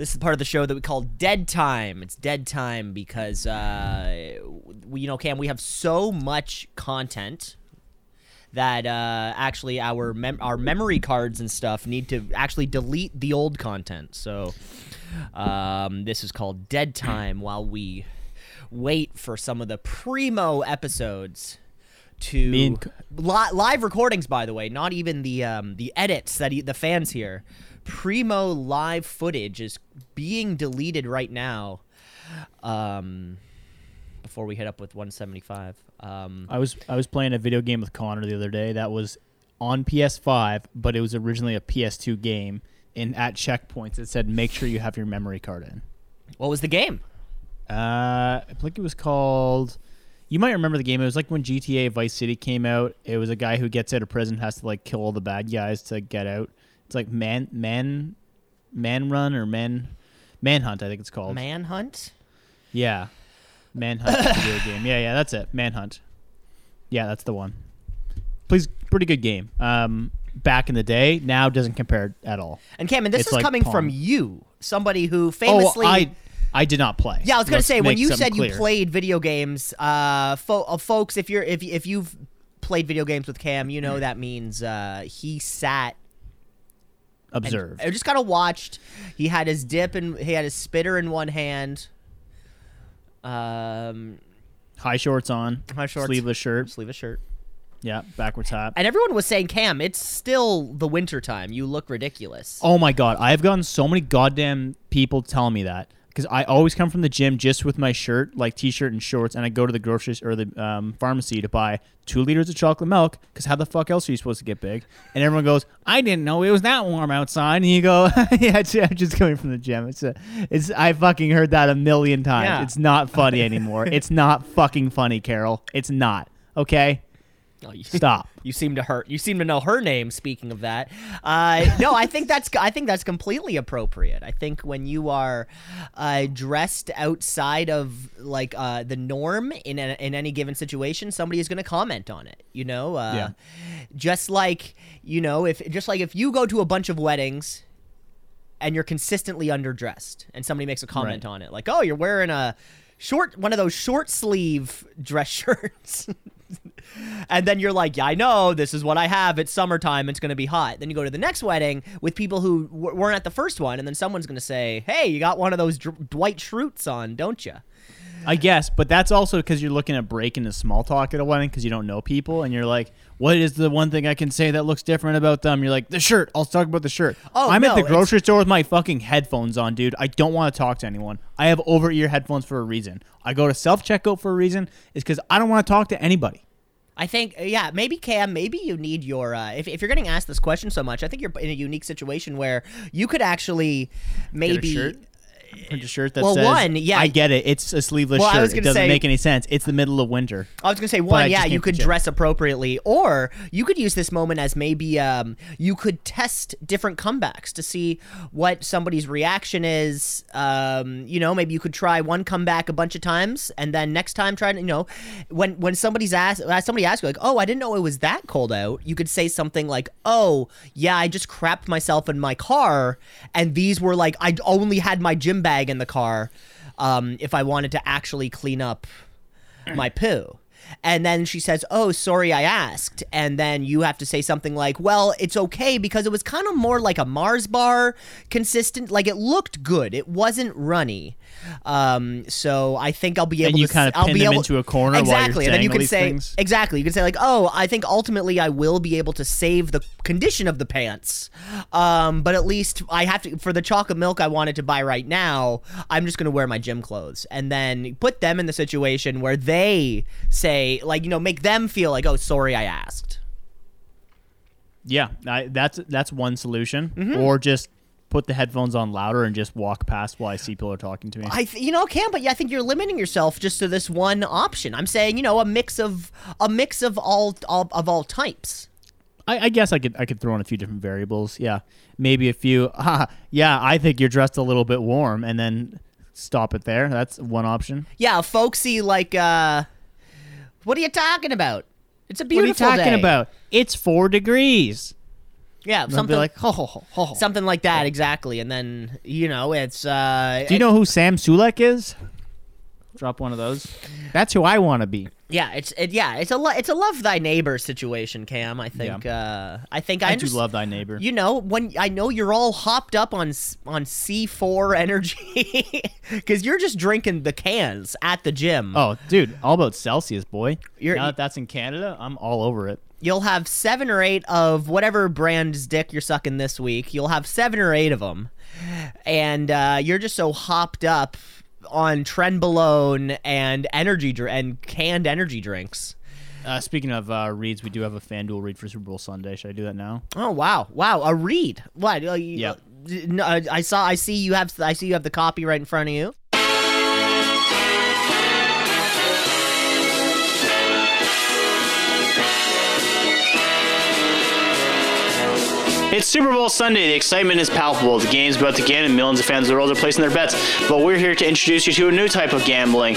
This is part of the show that we call Dead Time. It's Dead Time because, uh, we, you know, Cam, we have so much content that uh, actually our mem- our memory cards and stuff need to actually delete the old content. So um, this is called Dead Time while we wait for some of the primo episodes to Me and c- li- live recordings. By the way, not even the um, the edits that e- the fans hear. Primo live footage is being deleted right now. Um, before we hit up with 175. Um, I was I was playing a video game with Connor the other day that was on PS5, but it was originally a PS2 game. And at checkpoints, it said make sure you have your memory card in. what was the game? Uh, I think it was called. You might remember the game. It was like when GTA Vice City came out. It was a guy who gets out of prison has to like kill all the bad guys to get out. It's like man, man, man run or man, manhunt. I think it's called. Manhunt. Yeah, manhunt video game. Yeah, yeah, that's it. Manhunt. Yeah, that's the one. Please, pretty good game. Um, back in the day, now doesn't compare at all. And Cameron, this It's is like coming from you, somebody who famously. oh, I, I did not play. yeah, I was gonna Let's say when you said you played video games, uh, fo- uh, folks, if you're if if you've played video games with Cam, you know that means uh, he sat observed. I just kind of watched. He had his dip and he had his spitter in one hand. Um, High shorts on, high shorts, sleeveless shirt. sleeveless shirt. Yeah, backwards hat. And everyone was saying, Cam, it's still the winter time. You look ridiculous. Oh my god, I've gotten so many goddamn people telling me that because I always come from the gym just with my shirt, like t-shirt and shorts, and I go to the grocery or the um, pharmacy to buy two liters of chocolate milk. Because how the fuck else are you supposed to get big? And everyone goes, "I didn't know it was that warm outside." And you go, "Yeah, I'm just coming from the gym. It's a, it's I fucking heard that a million times. Yeah. It's not funny anymore. it's not fucking funny, Carol. It's not. Okay, Oh, you- stop." You seem to hurt. You seem to know her name. Speaking of that, uh, no, I think that's I think that's completely appropriate. I think when you are uh, dressed outside of like uh, the norm in a, in any given situation, somebody is going to comment on it. You know, uh, Yeah. just like you know, if just like if you go to a bunch of weddings and you're consistently underdressed, and somebody makes a comment Right. on it, like, "Oh, you're wearing a short one of those short sleeve dress shirts." and then you're like, yeah, I know this is what I have. It's summertime. It's going to be hot. Then you go to the next wedding with people who w- weren't at the first one, and then someone's going to say, hey, you got one of those Dr- Dwight Schrutes on, don't you? I guess, but that's also because you're looking at breaking the small talk at a wedding because you don't know people, and you're like, "What is the one thing I can say that looks different about them?" You're like, "The shirt." I'll talk about the shirt. Oh, I'm no, at the it's- grocery store with my fucking headphones on, dude. I don't want to talk to anyone. I have over ear headphones for a reason. I go to self checkout for a reason. Is because I don't want to talk to anybody. I think, yeah, maybe Cam, maybe you need your. Uh, if, if you're getting asked this question so much, I think you're in a unique situation where you could actually maybe. Print a shirt that Well, says, one, yeah. I get it. It's a sleeveless Well, I shirt. was it doesn't say- make any sense. It's the middle of winter. I was gonna say one, yeah, you could dress appropriately, or you could use this moment as maybe um, you could test different comebacks to see what somebody's reaction is. Um, you know, maybe you could try one comeback a bunch of times, and then next time try to, you know, when when somebody's asked, somebody asks you like, "Oh, I didn't know it was that cold out," you could say something like, "Oh, yeah, I just crapped myself in my car, and these were like I only had my gym bag in the car." Um, if I wanted to actually clean up my poo. And then she says, "Oh, sorry, I asked." And then you have to say something like, "Well, it's okay because it was kind of more like a Mars bar, consistent. Like it looked good. It wasn't runny. Um, so I think I'll be able And you to. kind of I'll pin be them able, into a corner exactly. and then you could say things. exactly. You could say like, "Oh, I think ultimately I will be able to save the condition of the pants, um, but at least I have to for the chocolate milk I wanted to buy right now. I'm just gonna wear my gym clothes, and then put them in the situation where they say like, you know, make them feel like, oh, sorry, I asked. Yeah, I, that's that's one solution. Mm-hmm. Or just put the headphones on louder and just walk past while I see people are talking to me. I, th- you know, Cam, but yeah, I think you're limiting yourself just to this one option. I'm saying, you know, a mix of a mix of all, all of all types. I, I guess I could I could throw in a few different variables. Yeah, maybe a few. Ah, yeah, I think you're dressed a little bit warm, and then stop it there. That's one option. Yeah, folksy like, uh, what are you talking about? It's a beautiful. Day. What are you talking day. about? It's four degrees. Yeah, And they'll something like, ho, ho, ho, ho, ho. something like that exactly. And then you know it's. Uh, Do you know who Sam Sulek is? Drop one of those. That's who I want to be. Yeah, it's it, yeah, it's a lo- it's a love thy neighbor situation, Cam. I think. Uh, I think I, I do underst- love thy neighbor. You know, when I know you're all hopped up on s- on C4 energy because you're just drinking the cans at the gym. oh, dude, all about Celsius, boy. You're- now that that's in Canada, I'm all over it. You'll have seven or eight of whatever brand's dick you're sucking this week. You'll have seven or eight of them, and uh, you're just so hopped up on Trenbolone and energy dr- and canned energy drinks. Uh, speaking of uh, reads, we do have a FanDuel read for Super Bowl Sunday. Should I do that now? Oh wow, wow, a read. What? Uh, you- No, uh, I saw. I see you have. I see you have the copy right in front of you. It's Super Bowl Sunday. The excitement is palpable. The game's about to begin, and millions of fans of the world are placing their bets. But we're here to introduce you to a new type of gambling.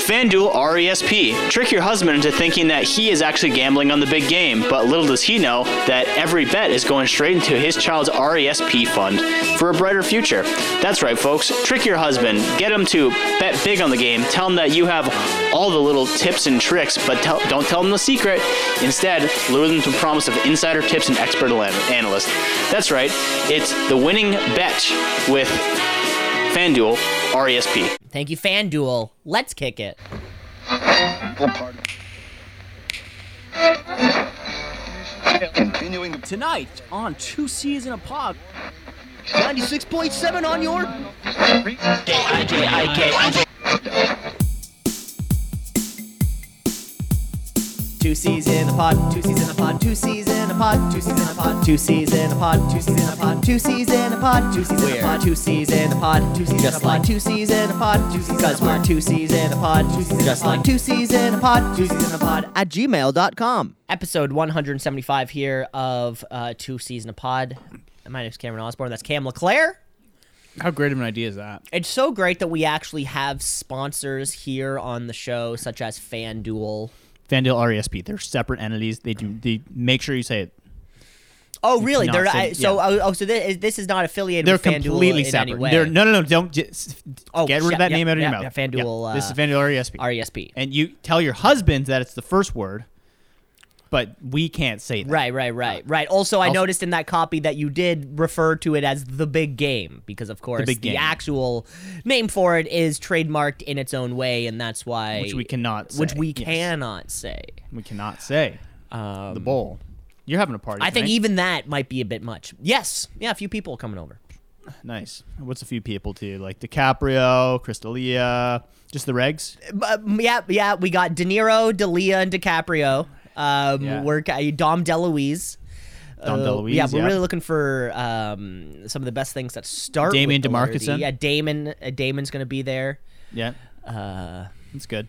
FanDuel RESP. Trick your husband into thinking that he is actually gambling on the big game, but little does he know that every bet is going straight into his child's RESP fund for a brighter future. That's right, folks. Trick your husband. Get him to bet big on the game. Tell him that you have all the little tips and tricks, but tell, don't tell him the secret. Instead, lure them to promise of insider tips and expert ana- analyst. That's right. It's the winning bet with FanDuel RESP. Thank you, FanDuel. Let's kick it. Continuing Tonight on Two C's in a Pod. Ninety-six point seven on your. Two C's in a pod, two C's in a pod, two C's in a pod, two C's in a pod, two C's in a pod, two C's in a pod, two C's in a pod, two C's in a pod, two C's in a pod, two C's just like two C's in a pod, two C's because we're two C's in a pod, two C's just like two C's in a pod, two C's in a pod at gmail.com. Episode 175 here of uh, Two C's in a Pod. My name's Cameron Osborne. That's Cam LeClaire. How great of an idea is that? It's so great that we actually have sponsors here on the show, such as FanDuel. FanDuel RESP. They're separate entities. They do. They make sure you say it. Oh, really? They're not, say- so. yeah. Oh, oh, so this, this is not affiliated. They're with FanDuel completely separate. They're, no, no, no. Don't just Oh, get rid of that yeah, name out of your mouth. FanDuel, this uh, is FanDuel RESP. RESP. and you tell your husband that it's the first word, but we can't say that. Right, right, right, right. Also, I Also- noticed in that copy that you did refer to it as the big game because, of course, the, Game. actual name for it is trademarked in its own way, and that's why Which we cannot. Say. which we Yes. cannot say. We cannot say. Um, The bowl. You're having a party. I think even that might be a bit much. Yes, yeah, a few people coming over. nice. What's a few people to you? Like DiCaprio, Chris D'Elia, just the regs. Um, yeah, yeah, we got De Niro, D'Elia, and DiCaprio. Um, Yeah. We're uh, Dom DeLuise. Dom Uh, Yeah, we're yeah. really looking for um, some of the best things that start. Damien with the letter D. DeMarcuson. Yeah, Damon. Uh, Damon's gonna be there. Yeah, Uh, that's good.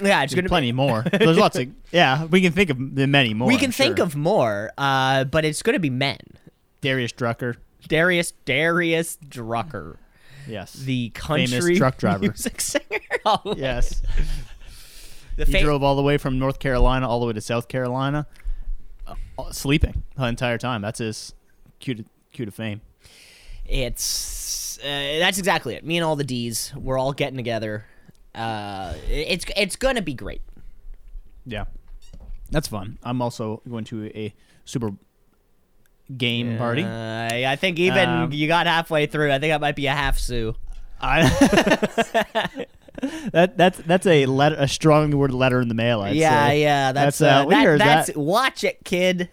yeah, it's There's gonna plenty be. more. There's lots of. Yeah, we can think of many more. We I'm can think sure. of more, uh, but it's gonna be men. Darius Drucker. Darius Darius Drucker, Yes. the Famous country truck driver. music singer. Oh, yes. The He fa- drove all the way from North Carolina all the way to South Carolina, uh, sleeping the entire time. That's his cue to, cue to fame. It's uh, that's exactly it. Me and all the D's, we're all getting together. Uh, it's it's gonna be great. Yeah, that's fun. I'm also going to a super game party. Uh, I think even Um, you got halfway through. I think that might be a half sue. I, that that's that's a letter, a strong word letter in the mail. I'd yeah, say. yeah. That's, That's, uh, uh, we that- heard that's that. watch it, kid.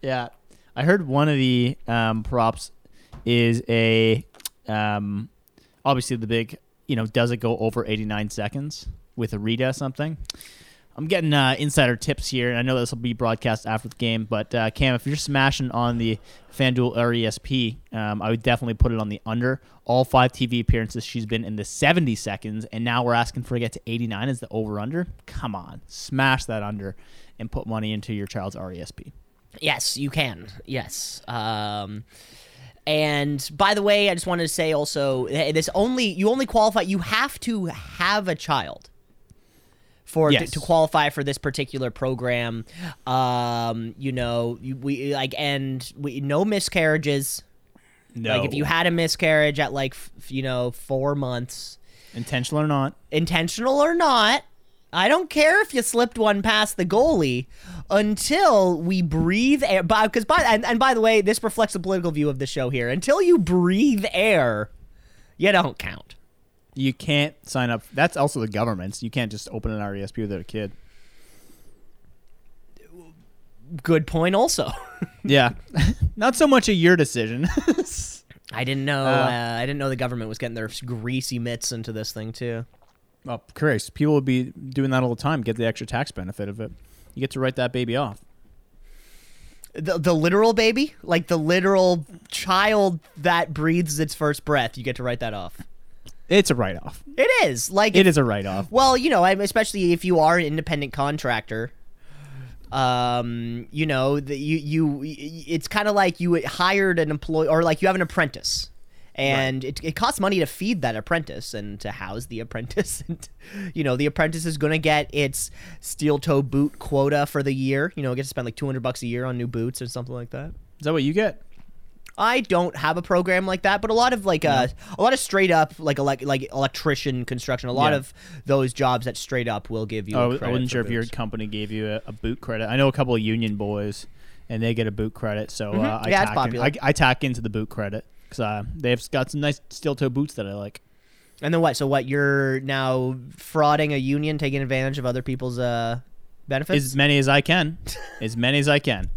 Yeah, I heard one of the um, props is a um, obviously the big you know does it go over 89 seconds with a read or something. I'm getting uh, insider tips here, and I know this will be broadcast after the game. But uh, Cam, if you're smashing on the FanDuel RESP, um, I would definitely put it on the under. All five TV appearances, she's been in the 70 seconds, and now we're asking for a get to 89 as the over under. Come on, smash that under, and put money into your child's RESP. Yes, you can. Yes. Um, and by the way, I just wanted to say also eh, this only you only qualify. You have to have a child for to, Yes. to qualify for this particular program. Um, you know, you, we like and we no miscarriages. No, Like if you had a miscarriage at like f- you know four months, intentional or not, intentional or not, I don't care if you slipped one past the goalie until we breathe air. Because by and, and by the way, this reflects the political view of the show here. Until you breathe air, you don't count. You can't sign up. That's also the government's. You can't just open an RESP without a kid. Good point. Also, Yeah, not so much a your decision. I didn't know. Uh, Uh, I didn't know the government was getting their greasy mitts into this thing too. oh, Christ, people would be doing that all the time. Get the extra tax benefit of it. You get to write that baby off. The the literal baby, like the literal child that breathes its first breath, you get to write that off. It's a write off. It is like It is a write off. Well, you know, I'm- especially if you are an independent contractor, um, you know, the, you you it's kind of like you hired an employee or like you have an apprentice. And it, it costs money to feed that apprentice and to house the apprentice. And, you know, the apprentice is going to get its steel toe boot quota for the year. You know, it gets to spend like 200 bucks a year on new boots or something like that. Is that what you get? I don't have a program like that, but a lot of like uh, a lot of straight up like elec- like electrician construction, a lot Yeah. of those jobs that straight up will give you. Oh, a I credit wasn't for sure if your boots. company gave you a, a boot credit. I know a couple of union boys, and they get a boot credit. So uh, I, Mm-hmm. Yeah, it's tack in- popular. I, I tack into the boot credit because uh, they've got some nice steel toe boots that I like. And then what? So what? You're now frauding a union, taking advantage of other people's uh, benefits. As many as I can, as many as I can.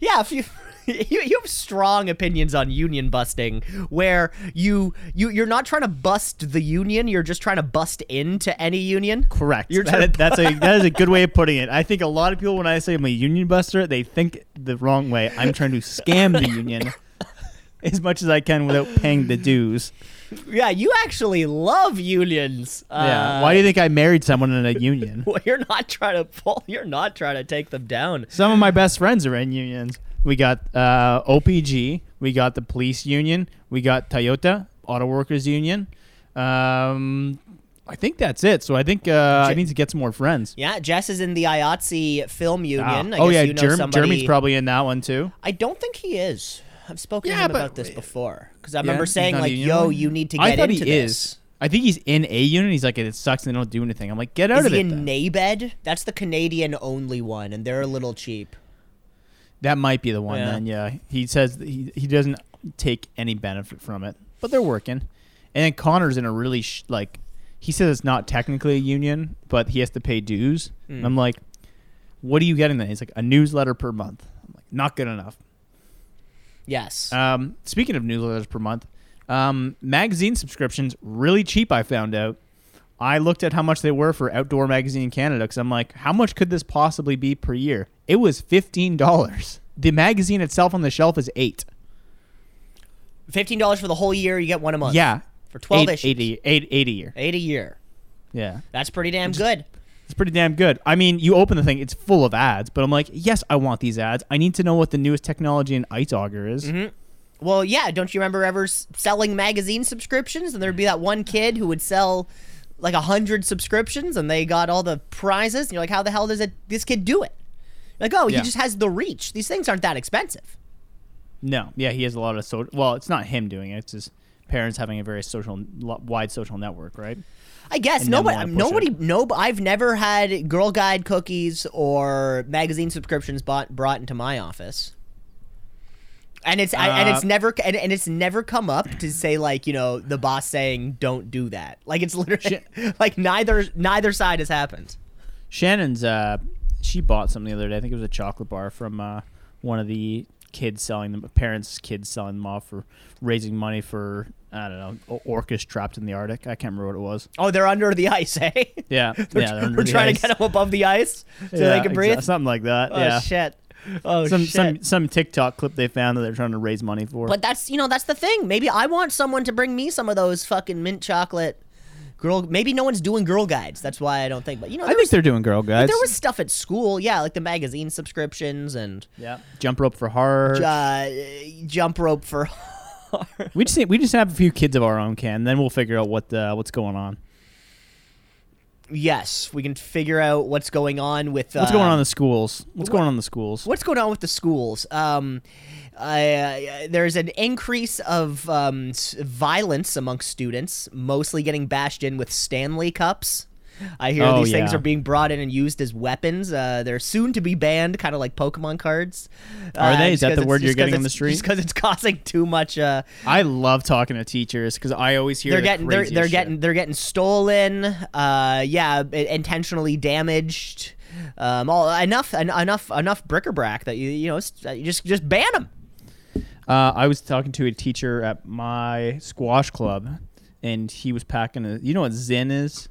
yeah, if you. You, you have strong opinions on union busting where you you you're not trying to bust the union you're just trying to bust into any union Correct. You're That- that's a that is a good way of putting it. I think a lot of people when I say I'm a union buster, they think the wrong way. I'm trying to scam the union as much as I can without paying the dues. yeah you actually love unions Yeah. Uh, Why do you think I married someone in a union? well, you're not trying to pull you're not trying to take them down Some of my best friends are in unions. We got uh, OPG. We got the police union. We got Toyota Auto Workers Union. Um, I think that's it. So I think uh, I need to get some more friends. Yeah, Jess is in the IATSE Film Union. Ah. I oh guess yeah, you know Jerm-. Jeremy's probably in that one too. I don't think he is. I've spoken to him about this before because I remember he's saying like, "Yo, one? you need to I get thought into he this." is. I think he's in a unit. He's like, it sucks and they don't do anything. I'm like, get out Is of he it. in then. NABET? That's the Canadian only one, and they're a little cheap. That might be the one. Yeah. Then yeah, he says that he he doesn't take any benefit from it, but they're working. And then Connor's in a really sh- like he says it's not technically a union, but he has to pay dues. Hmm. And I'm like, what are you getting then? He's like a newsletter per month. I'm like, not good enough. Yes. Um, speaking of newsletters per month, um, magazine subscriptions really cheap. I found out. I looked at how much they were for Outdoor Magazine in Canada because I'm like, how much could this possibly be per year? It was fifteen dollars. The magazine itself on the shelf is eight. Fifteen dollars for the whole year. You get one a month. Yeah, For 12 eight, issues. eight, a- eight- eight a year. eight a year. Yeah, That's pretty damn good. it's pretty damn good. I mean, you open the thing, it's full of ads, but I'm like, yes, I want these ads. I need to know what the newest technology in ice auger is. Mm-hmm. Well, yeah. Don't you remember ever selling magazine subscriptions? And there'd be that one kid who would sell like a hundred subscriptions, and they got all the prizes. And you're like, how the hell does it, this kid do it? Like, oh, Yeah. he just has the reach. These things aren't that expensive. No, yeah, he has a lot of social. Well, it's not him doing it; it's his parents having a very social, wide social network, right? I guess And nobody, nobody, no. I've never had Girl Guide cookies or magazine subscriptions bought brought into my office. And it's I, and it's Uh, never and, and it's never come up to say like you know the boss saying don't do that like it's literally like neither neither side has happened. Shannon's uh she bought something the other day. I think it was a chocolate bar from uh one of the kids selling them parents kids selling them off for raising money for I don't know orcas trapped in the Arctic. I can't remember what it was. Oh, they're under the ice, eh? Yeah, We're, yeah, they're under we're the trying ice. to get them above the ice so they can breathe. exa- something like that. oh yeah, shit! Oh some shit! some some TikTok clip they found that they're trying to raise money for. But that's you know that's the thing. Maybe I want someone to bring me some of those fucking mint chocolate girl. Maybe no one's doing girl guides. That's why I don't think. But you know, I think was, they're doing girl guides. there was stuff at school. Yeah, like the magazine subscriptions and yeah, jump rope for heart. uh, jump rope for. we just need, we just have a few kids of our own, Ken. Then we'll figure out what uh, what's going on. Yes, we can figure out what's going on with What's uh, going on in the schools? What's going on in the schools? What's going on with the schools? Um, uh, there's an increase of um, violence amongst students, mostly getting bashed in with Stanley cups. I hear Oh, these things yeah. are being brought in and used as weapons. Uh, they're soon to be banned, kind of like Pokemon cards. Are Uh, they? Is that the word you're getting on the street? Just because it's causing too much. Uh, I love talking to teachers because I always hear they're the getting they're, they're getting they're getting stolen uh yeah intentionally damaged um all enough en- enough enough bric-a-brac that you you know uh, you just just ban them Uh, I was talking to a teacher at my squash club, and he was packing a. You know what Zyn is?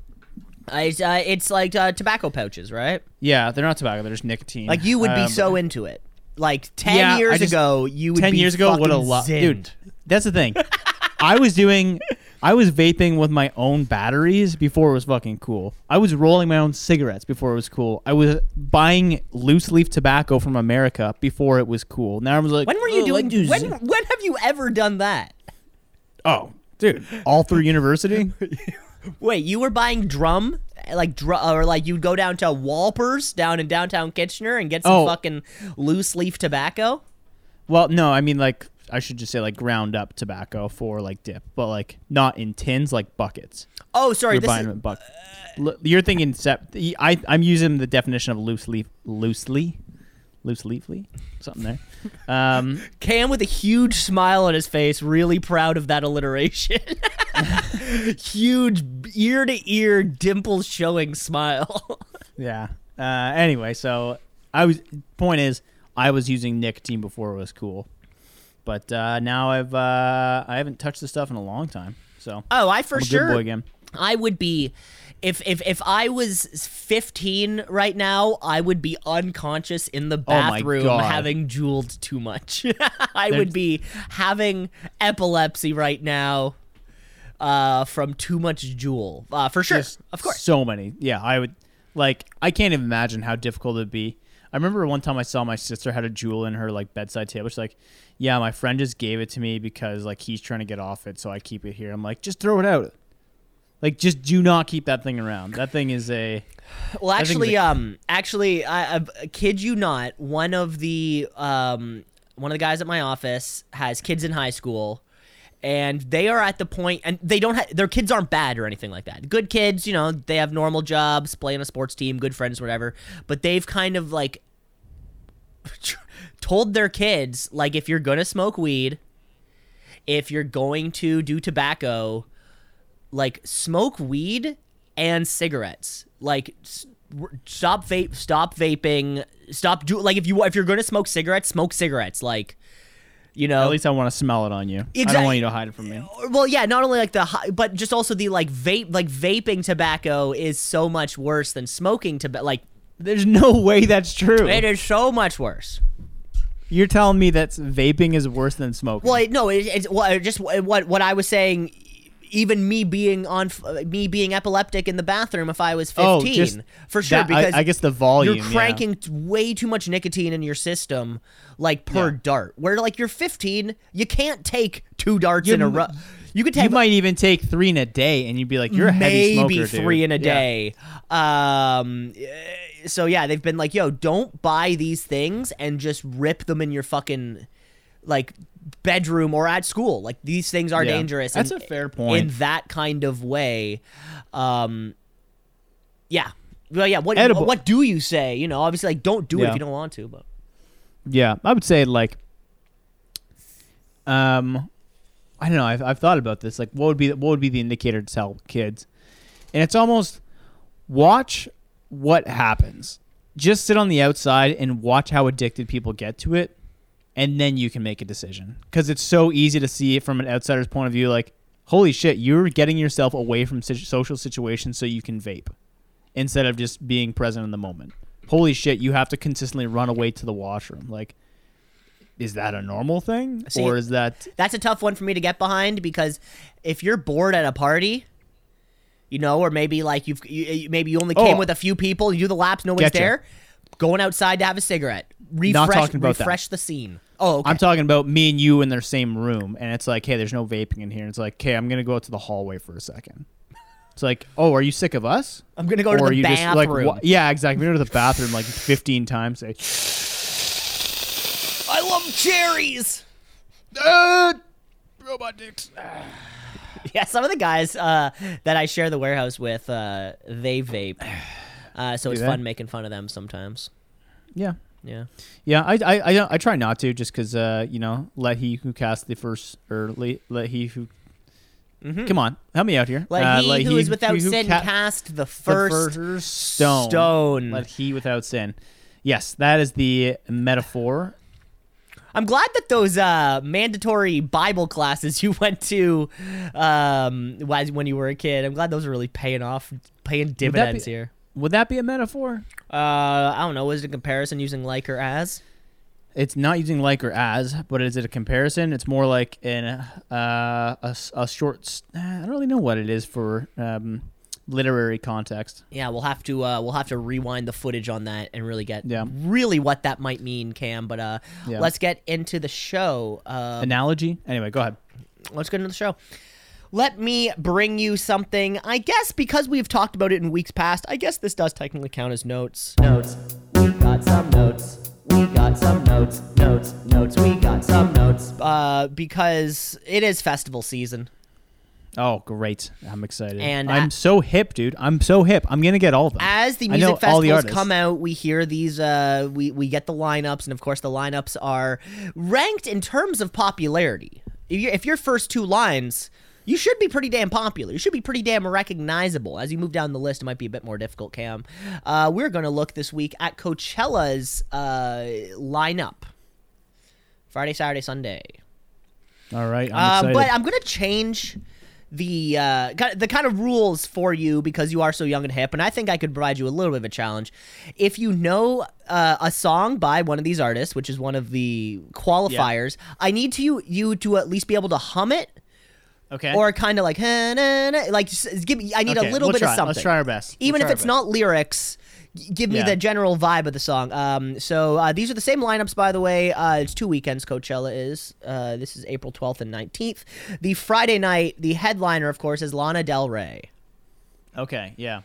it's, uh, it's like uh, tobacco pouches right Yeah, they're not tobacco. They're just nicotine. like you would be Um, so into it like 10 Yeah, years just- ago you would ten years ago have fucking loved, dude. That's the thing. I was doing, I was vaping with my own batteries before it was fucking cool. I was rolling my own cigarettes before it was cool. I was buying loose leaf tobacco from America before it was cool. Now I was like, when were you "Oh, doing I do when when have you ever done that Oh, dude, all through university. wait you were buying drum like dr- or like you'd go down to Walpers down in downtown Kitchener and get some Oh. fucking loose leaf tobacco Well, no, I mean like I should just say like ground up tobacco for like dip, but like not in tins, like buckets. oh sorry You're this buying is, them in buckets. You're thinking sep- I I'm using the definition of loose leaf, loosely, loose leafly, something there. Um, Cam with a huge smile on his face, really proud of that alliteration. huge ear to ear dimples showing smile. yeah. Uh, anyway, so I was point is I was using nicotine before it was cool, but uh, now I've uh, I haven't touched this stuff in a long time. So oh, I for sure good boy again. I would be if if if I was 15 right now, I would be unconscious in the Oh bathroom God. having JUULed too much. I There's- would be having epilepsy right now uh from too much JUUL. Uh for sure. Just of course. So many. Yeah, I would like I can't even imagine how difficult it'd be. I remember one time I saw my sister had a JUUL in her like bedside table. She's like, "Yeah, my friend just gave it to me because like he's trying to get off it, so I keep it here." I'm like, "Just throw it out." Like, just do not keep that thing around. That thing is a Well, actually, the- um, actually, I, I kid you not. One of the um, one of the guys at my office has kids in high school, and they are at the point, and they don't have their kids aren't bad or anything like that. Good kids, you know, they have normal jobs, play on a sports team, good friends, whatever. But they've kind of like told their kids, like, if you're gonna smoke weed, if you're going to do tobacco, like smoke weed and cigarettes. Like stop vape, stop vaping, stop do like if you if you're gonna smoke cigarettes, smoke cigarettes. Like you know, at least I want to smell it on you. I don't want you to hide it from me. Uh, well, yeah, not only like the but just also the like vape like vaping tobacco is so much worse than smoking tobacco. Like There's no way that's true. it is so much worse. You're telling me that vaping is worse than smoking? Well, it, no, it, it's well, it just what what I was saying. Even me being on me being epileptic in the bathroom if I was Oh, fifteen, just for sure. that- because I guess the volume, you're cranking t- way too much nicotine in your system, like per Yeah. dart. Where like you're 15, you can't take two darts You're in a row. You could take you might even take three in a day, and you'd be like, "You're a heavy maybe smoker, dude." three in a Yeah. day. Um, eh, so yeah, they've been like, "Yo, don't buy these things and just rip them in your fucking like bedroom or at school. Like these things are Yeah. dangerous." That's in- a fair point. In that kind of way, um, yeah. Well, yeah. What Edible. what do you say? You know, obviously, like, don't do it if you don't want to. But Yeah, I would say like, um, I don't know. I've, I've thought about this. Like, what would be what would be the indicator to tell kids? And it's almost watch what happens. Just sit on the outside and watch how addicted people get to it, and then you can make a decision. Because it's so easy to see it from an outsider's point of view. Like, holy shit, you're getting yourself away from social situations so you can vape, instead of just being present in the moment. Holy shit, you have to consistently run away to the washroom. Like, is that a normal thing, See, or is that that's a tough one for me to get behind because if you're bored at a party, you know, or maybe like you've you, maybe you only came Oh. with a few people, you do the laps, nobody's Getcha. there, going outside to have a cigarette, refresh, about that. refresh the scene. Oh, okay. I'm talking about me and you in their same room, and it's like, hey, there's no vaping in here. And it's like, okay, I'm gonna go out to the hallway for a second. It's like, oh, are you sick of us? I'm gonna go to or the you bathroom. just like, wa- yeah, exactly. We go to the bathroom like 15 times. Say, I love cherries. uh, robot dicks. Yeah, some of the guys uh, that I share the warehouse with, uh, they vape. Uh, so it's they? fun making fun of them sometimes. Yeah. Yeah. Yeah, I I I, I try not to just because uh you know let he who cast the first or let, let he who come on help me out here Let uh, he who is without who sin ca- cast the the first, first stone. stone. Let he without sin. Yes, that is the metaphor. I'm glad that those uh, mandatory Bible classes you went to um, when you were a kid, I'm glad those are really paying off, paying dividends be- here. Would that be a metaphor? Uh, I don't know. Is it a comparison using like or as? It's not using like or as, but is it a comparison? It's more like in uh, a short. I don't really know what it is for um, literary context. Yeah, we'll have to uh, we'll have to rewind the footage on that and really get Yeah. really what that might mean, Cam. But uh, Yeah. let's get into the show. Uh, Analogy. Anyway, go ahead. let's get into the show. Let me bring you something. I guess because we've talked about it in weeks past, I guess this does technically count as notes. Notes. We got some notes. We got some notes. Notes. Notes. We got some notes. Uh, because it is festival season. Oh, great! I'm excited. And I'm a- so hip, dude. I'm so hip. I'm gonna get all of them. As the music all the festivals come out, we hear these. Uh, we we get the lineups, and of course, the lineups are ranked in terms of popularity. If, you if your first two lines, you should be pretty damn popular. You should be pretty damn recognizable. As you move down the list, it might be a bit more difficult. Cam, uh, we're going to look this week at Coachella's uh, lineup. Friday, Saturday, Sunday. all right. I'm Uh, but I'm gonna change the uh, the kind of rules for you because you are so young and hip, and I think I could provide you a little bit of a challenge. If you know uh, a song by one of these artists, which is one of the qualifiers, I need to you, you to at least be able to hum it okay. or kind of like "Huh, na, na," like just give me. I need Okay, a little we'll bit try. of something. Let's try our best. We'll Even if it's best. not lyrics, give me Yeah. the general vibe of the song. Um, so uh, these are the same lineups, by the way. Uh, it's two weekends. Coachella is. Uh, this is April 12th and 19th. The Friday night, the headliner, of course, is Lana Del Rey. Okay. Yeah.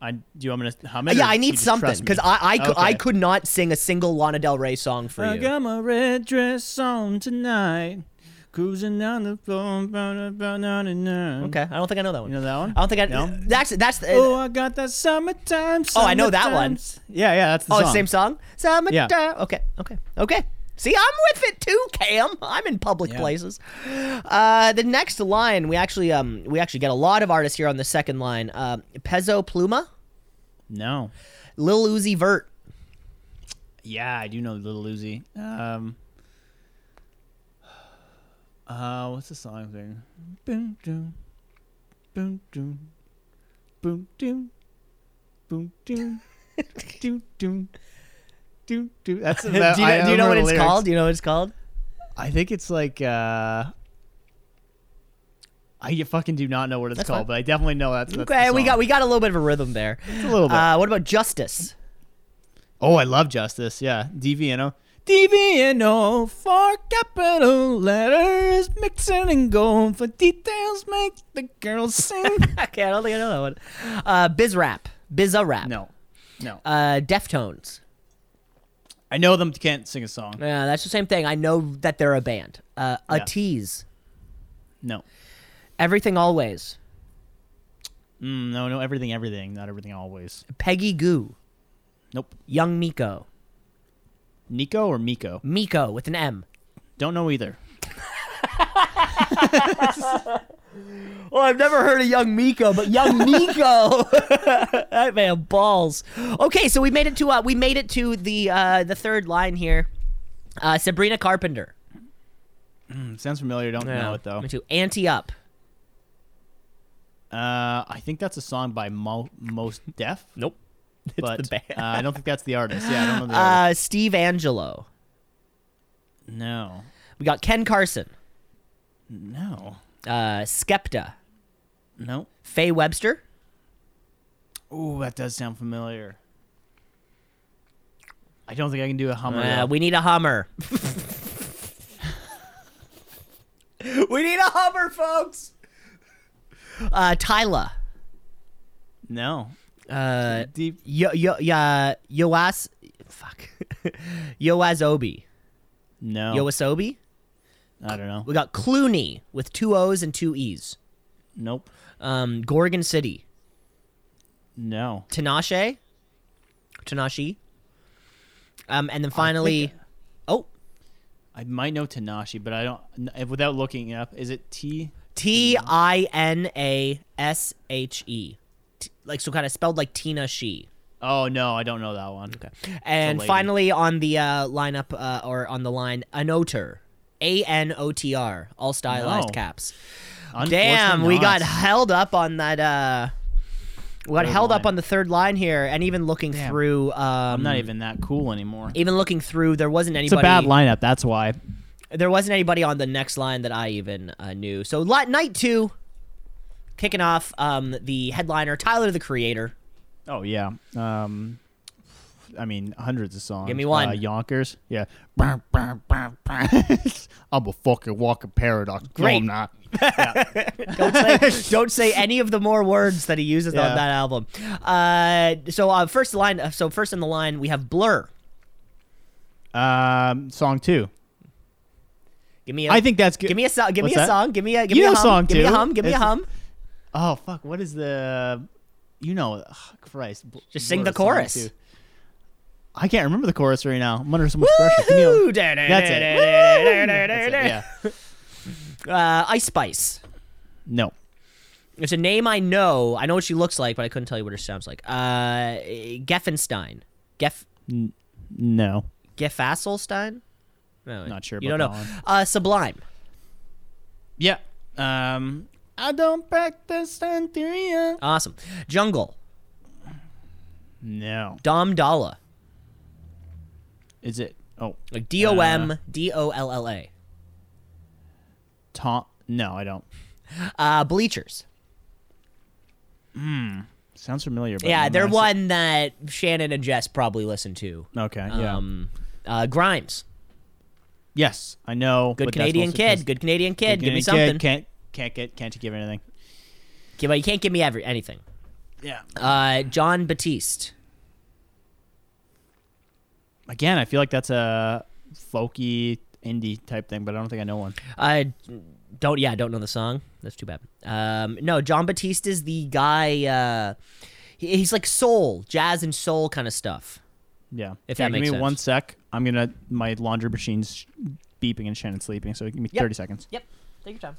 I do you want me to hum it? yeah, I need something because I I, cou- I could not sing a single Lana Del Rey song for I you. got my red dress on tonight, cruising down the floor. Okay. Okay, I don't think I know that one. You know that one? I don't think I. No? That's that's. The, Oh, I got that summertime. Oh, I know that one. Yeah, yeah, that's the oh, song. same song. Summertime. Yeah. Okay, okay, okay. See, I'm with it too, Cam. I'm in public Yeah. places. Uh, the next line, we actually um we actually get a lot of artists here on the second line. Uh, Peso Pluma, No. Lil Uzi Vert, Yeah, I do know Little Uzi. Um. Uh, what's the song thing? Boom, doom, boom, doom, boom, doom, boom, doom, doom, doom, doom, doom. That's do you know, I do you know what it's called? Do you know what it's called? I think it's like uh. I fucking do not know what it's That's called, fine. but I definitely know that's, that's okay, we got we got a little bit of a rhythm there. a little bit. Uh, what about Justice? Oh, I love Justice. Yeah, DVNO. DVNO for capital letters, mixing and going for details, make the girls sing. okay, I don't think I know that one. Uh, Biz Rap, Bizza Rap. no, no. Uh, Deftones. I know them can't sing a song. Yeah, that's the same thing. I know that they're a band. Uh, a Yeah. tease. No. Everything Always. Mm, no, no, everything, everything. Not everything always. Peggy Gou. Nope. Young Miko. Nico or Miko? Miko with an M. Don't know either. Well, I've never heard of Young Miko, but Young Miko, that man balls. Okay, so we made it to uh, we made it to the uh, the third line here. Uh, Sabrina Carpenter. Mm, sounds familiar. Don't know it though. Me too. Anti Up. Uh, I think that's a song by Mo- Mos Def. Nope. But uh, I don't think that's the artist. Yeah, I don't know the artist. Uh, Steve Angello. No, We got Ken Carson. no, Uh, Skepta. no. Faye Webster. Ooh, that does sound familiar. I don't think I can do a Hummer. Uh, we need a Hummer. we need a Hummer, folks. Uh, Tyla. No. Uh, Deep. yo yo yeah Yoas, fuck, Yoazobi, No. Yoasobi. I don't know. We got Cloonee with two O's and two E's. Nope. Um, Gorgon City, No. Tinashe, Tanashi. Um, and then finally, oh, I might know Tanashi, but I don't. Without looking up, is it T? T I N A S H E, like so, kind of spelled like Tina She. Oh no, I don't know that one. Okay. And finally, on the uh, lineup uh, or on the line, Anotr, A N O T R, all stylized No. caps. Damn, we got held up on that. Uh, we got Third held up on the third line here, and even looking Damn. through, um, I'm not even that cool anymore. even looking through. There wasn't anybody. It's a bad lineup. That's why. There wasn't anybody on the next line that I even uh, knew. So night two, kicking off. Um, the headliner, Tyler the Creator. Oh yeah. Um, I mean, hundreds of songs. Give me one. Uh, Yonkers. Yeah. I'm a fucking walking paradox. No, Great. I'm not. don't say don't say any of the more words that he uses on that album. Uh, so uh, first line. uh, So first in the line we have Blur. Um, song two. Give me a. I think that's good. Give me a song. Give me a that? song. Give me a. Give You me a hum. song Give me a hum. Give me a hum. Oh fuck! What is the? You know, ugh, Christ. Bl- Just sing the chorus. I can't remember the chorus right now. I'm under so much pressure. Give me a- That's it. That's it. Yeah. Uh, Ice Spice. No. It's a name I know. I know what she looks like, but I couldn't tell you what her sounds like. Uh, Geffenstein. Geff N- no. Gefasselstein. No, Not sure You about don't know. that one. Uh, Sublime. Yeah. Um. I don't practice Santeria. Awesome. Jungle. No. Dom Dolla. Is it? Oh, Like D O M D O L L A. Tom. No, I don't. Uh, Bleachers. Hmm. Sounds familiar. But Yeah, I'm they're not- one that Shannon and Jess probably listen to. Okay. Yeah. Um, uh, Grimes. yes, I know. Good Canadian kid. Good Canadian kid. good Give me something. kid, Can't get can't you give anything? Give- you can't give me every anything. Yeah. Uh, Jon Batiste. Again, I feel like that's a folky indie type thing, but I don't think I know one. I don't. Yeah, I don't know the song. That's too bad. Um, no, Jon Batiste is the guy. Uh, he- he's like soul, jazz and soul kind of stuff. Yeah. If Yeah, that give makes me one sec. I'm gonna my laundry machine's beeping and Shannon's sleeping, so give me Yep. thirty seconds. Yep. Take your time.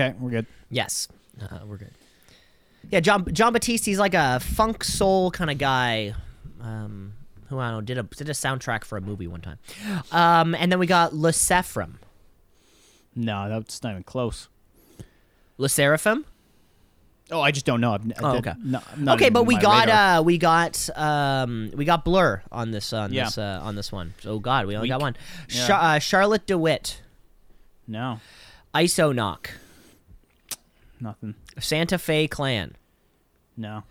Okay, we're good. Yes, uh, we're good. Yeah, John Jon Batiste. He's like a funk soul kind of guy. Um, who I don't know did a did a soundtrack for a movie one time. Um, and then we got Le Sephram. No, that's not even close. LE SSERAFIM. Oh, I just don't know. I've, Oh, okay. no- okay, but we got uh we got um we got Blur on this on Yeah. this uh, on this one. Oh God, we only Weak. got one. Yeah. Char- uh, Charlotte de Witte, no ISO Knock, nothing. Santa Fe Klan, No,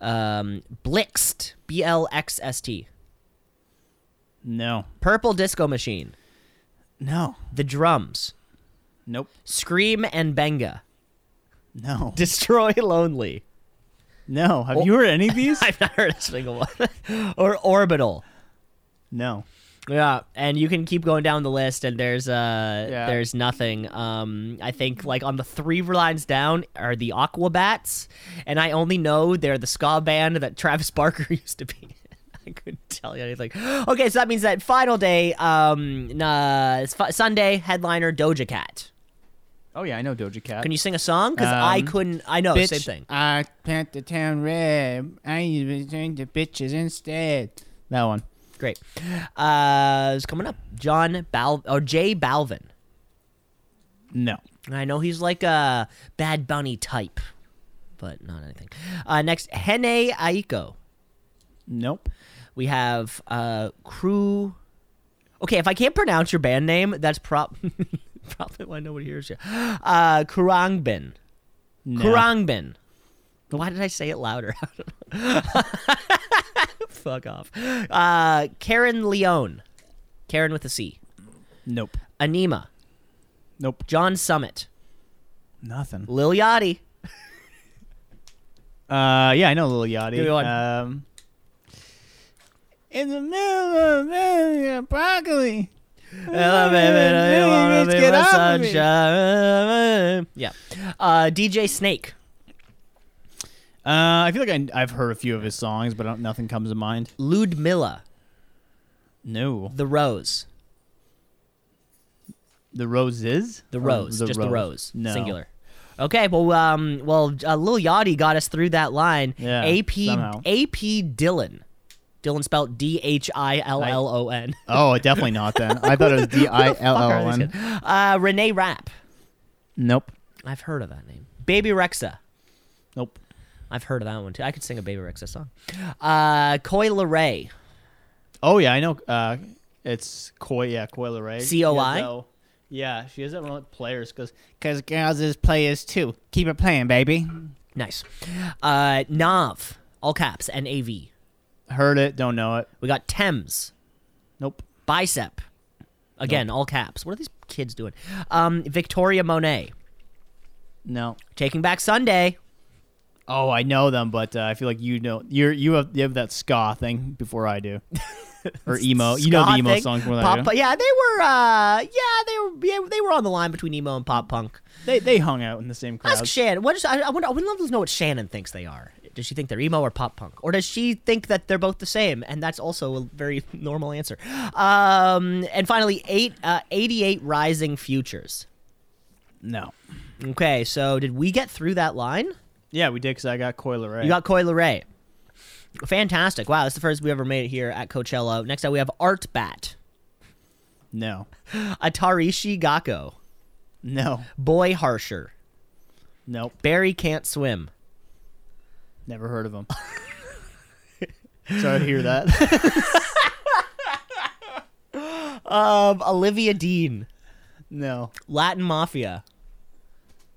um, Blixt, B L X S T, no, Purple Disco Machine, no, The Drums, nope, Skream and Benga, no, Destroy Lonely. no. Have Oh. you heard any of these? I've not heard a single one. or Orbital. no. Yeah, and you can keep going down the list, and there's uh, Yeah. there's nothing. Um, I think like on the three lines down are the Aquabats, and I only know they're the ska band that Travis Barker used to be. I couldn't tell you anything. Okay, so that means that final day, um, uh, Sunday headliner Doja Cat. Oh yeah, I know Doja Cat. Can you sing a song? Because I Um, couldn't. I know Bitch, same thing. I paint the town red. I use to bitches instead. That one. Great. Uh, it's coming up. John Bal or J Balvin. No. I know he's like a Bad Bunny type. but not anything. Uh, next, Hene Aiko. Nope. We have uh, Crew. Okay, if I can't pronounce your band name, that's prop probably why nobody hears you. Uh, Khruangbin. No. Khruangbin. Why did I say it louder? Fuck off. Uh, Carin León. Karen with a C. Nope. Anyma. Nope. John Summit. Nothing. Lil Yachty. Uh, yeah, I know Lil Yachty. Give me one. Um, in the middle of the broccoli. Hello, baby, do you wanna be my off of me. sunshine? Yeah. Uh, DJ Snake. Uh, I feel like I, I've heard a few of his songs, but nothing comes to mind. Ludmilla. No. The Rose. The Roses? The Rose. just the Rose. No. Singular. Okay, well, um, well, uh, Lil Yachty got us through that line. Yeah, AP somehow. AP Dhillon. Dhillon spelled D H I L L O N. Oh, definitely not then. I thought it was D I L L O N. Fuck are L these N. guys? Uh, Renee Rapp. Nope. I've heard of that name. Bebe Rexha. Nope. I've heard of that one too. I could sing a Bebe Rexha song. Uh, Coy Ray. Oh yeah, I know. Uh, it's Koi. Yeah, Koi Ray. C.O.I.? Yeah, she has that one with players because because girls is players too. Keep it playing, baby. Nice. Uh, Nav. All caps. N A V. Heard it, don't know it. We got Tems. Nope. Bicep. Again, all caps. What are these kids doing? Um, Victoria Monet. No. Taking Back Sunday. Oh, I know them, but uh, I feel like you know you're you have you have that ska thing before I do, or emo. You know the emo thing. songs more than Pop, I do. yeah, they were. Uh, yeah, they were. Yeah, they were on the line between emo and pop punk. They they hung out in the same Ask crowd. Shannon. What is? I, I, would, I would love to know what Shannon thinks they are. Does she think they're emo or pop punk, or does she think that they're both the same? And that's also a very normal answer. Um, and finally, eight uh, 88 Rising Futures. No. Okay, so did we get through that line? Yeah, we did because I got Coil Ray. You got Coy Ray. Fantastic! Wow, that's the first we ever made it here at Coachella. Next up, we have Artbat, no, Atarashii Gakko, no, Boy Harsher, nope. Barry Can't Swim, Never heard of him. Sorry to hear that. um, Olivia Dean, no, Latin Mafia.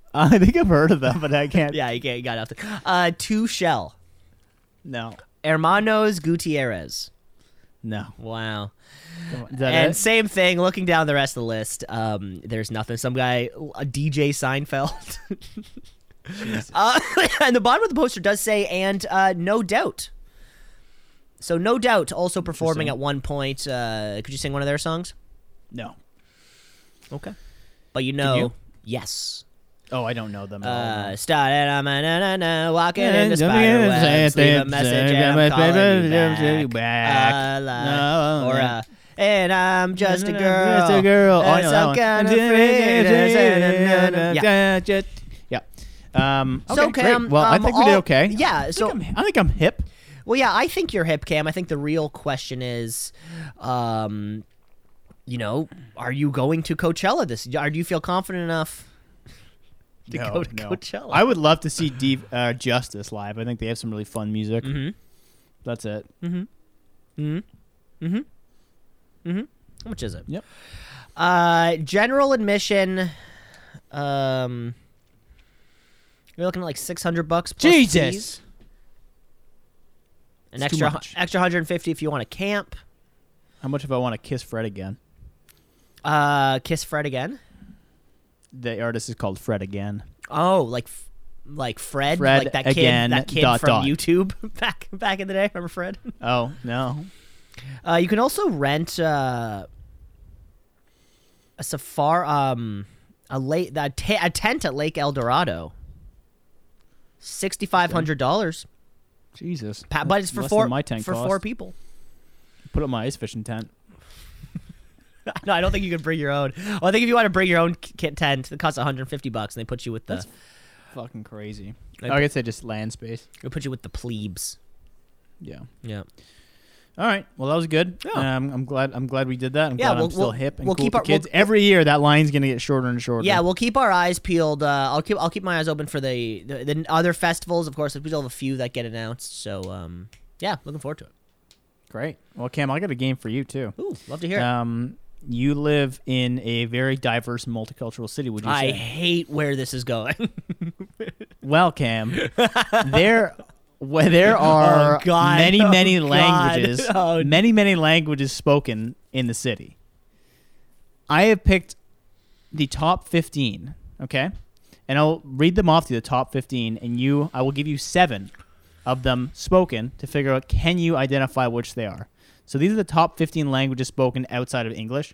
I think I've heard of them, but I can't. Yeah, you, get, you got nothing. Uh, Two Shell, No, Hermanos Gutierrez. no. Wow. And it? same thing. Looking down the rest of the list, um, there's nothing. Some guy, a DJ Seinfeld. uh, and the bottom of the poster does say, and uh, no doubt. So no doubt, also performing at one point. Uh, could you sing one of their songs? No. Okay, but you know, you? yes. Oh, I don't know them. Uh, started on my na na na, walking into spider webs, leave a message and I'm calling you back. Uh, la- No, or uh, and I'm just a girl. Just a girl. Oh, I some kind of freedom. Yeah. Yeah. Um, okay, So great. Cam, well, I um, think we did okay. Yeah. I So think I'm, I think I'm hip. well, yeah. I think you're hip, Cam. I think the real question is, um, you know, are you going to Coachella this? Are do you feel confident enough to no, go to no. Coachella? I would love to see Deep, uh, Justice live. I think they have some really fun music. Mm-hmm. That's it. Mm-hmm. Mm-hmm. Mm-hmm. How much is it? Yep. Uh, general admission. Um, you're looking at like six hundred bucks. Plus Jesus. fees. An It's extra extra hundred and fifty if you want to camp. How much if I want to kiss Fred again? Uh, kiss Fred again. The artist is called Fred again. Oh, like like Fred, Fred like that again, kid, that kid dot, from dot. YouTube back back in the day. Remember Fred? Oh no. Uh, you can also rent uh, a safari, um, a late a, tent at Lake El Dorado. Sixty five hundred dollars, Jesus. but it's for four my for cost. four people. Put up my ice fishing tent. no, I don't think you can bring your own. Well, I think if you want to bring your own kit tent, it costs one hundred fifty bucks, and they put you with the That's Fucking crazy. They I guess they just land space. they put you with the plebes. Yeah. Yeah. All right. Well, that was good. Yeah. Um, I'm glad. I'm glad we did that. I'm Yeah, glad we'll- I'm still we'll- hip and we'll cool keep with our- kids. we'll- Every year, that line's gonna get shorter and shorter. Yeah, we'll keep our eyes peeled. Uh, I'll keep I'll keep my eyes open for the, the the other festivals. Of course, we still have a few that get announced. So um, yeah, looking forward to it. Great. Well, Cam, I got a game for you too. Ooh, love to hear. it. You live in a very diverse, multicultural city. Would you say I say? hate where this is going. Well, Cam, there, where there oh, are Oh, God. many, Oh, many God. languages, Oh. many, many languages spoken in the city. I have picked the top fifteen. Okay, and I'll read them off to you, the top fifteen, and you, I will give you seven of them spoken to figure out can you identify which they are. So these are the top fifteen languages spoken outside of English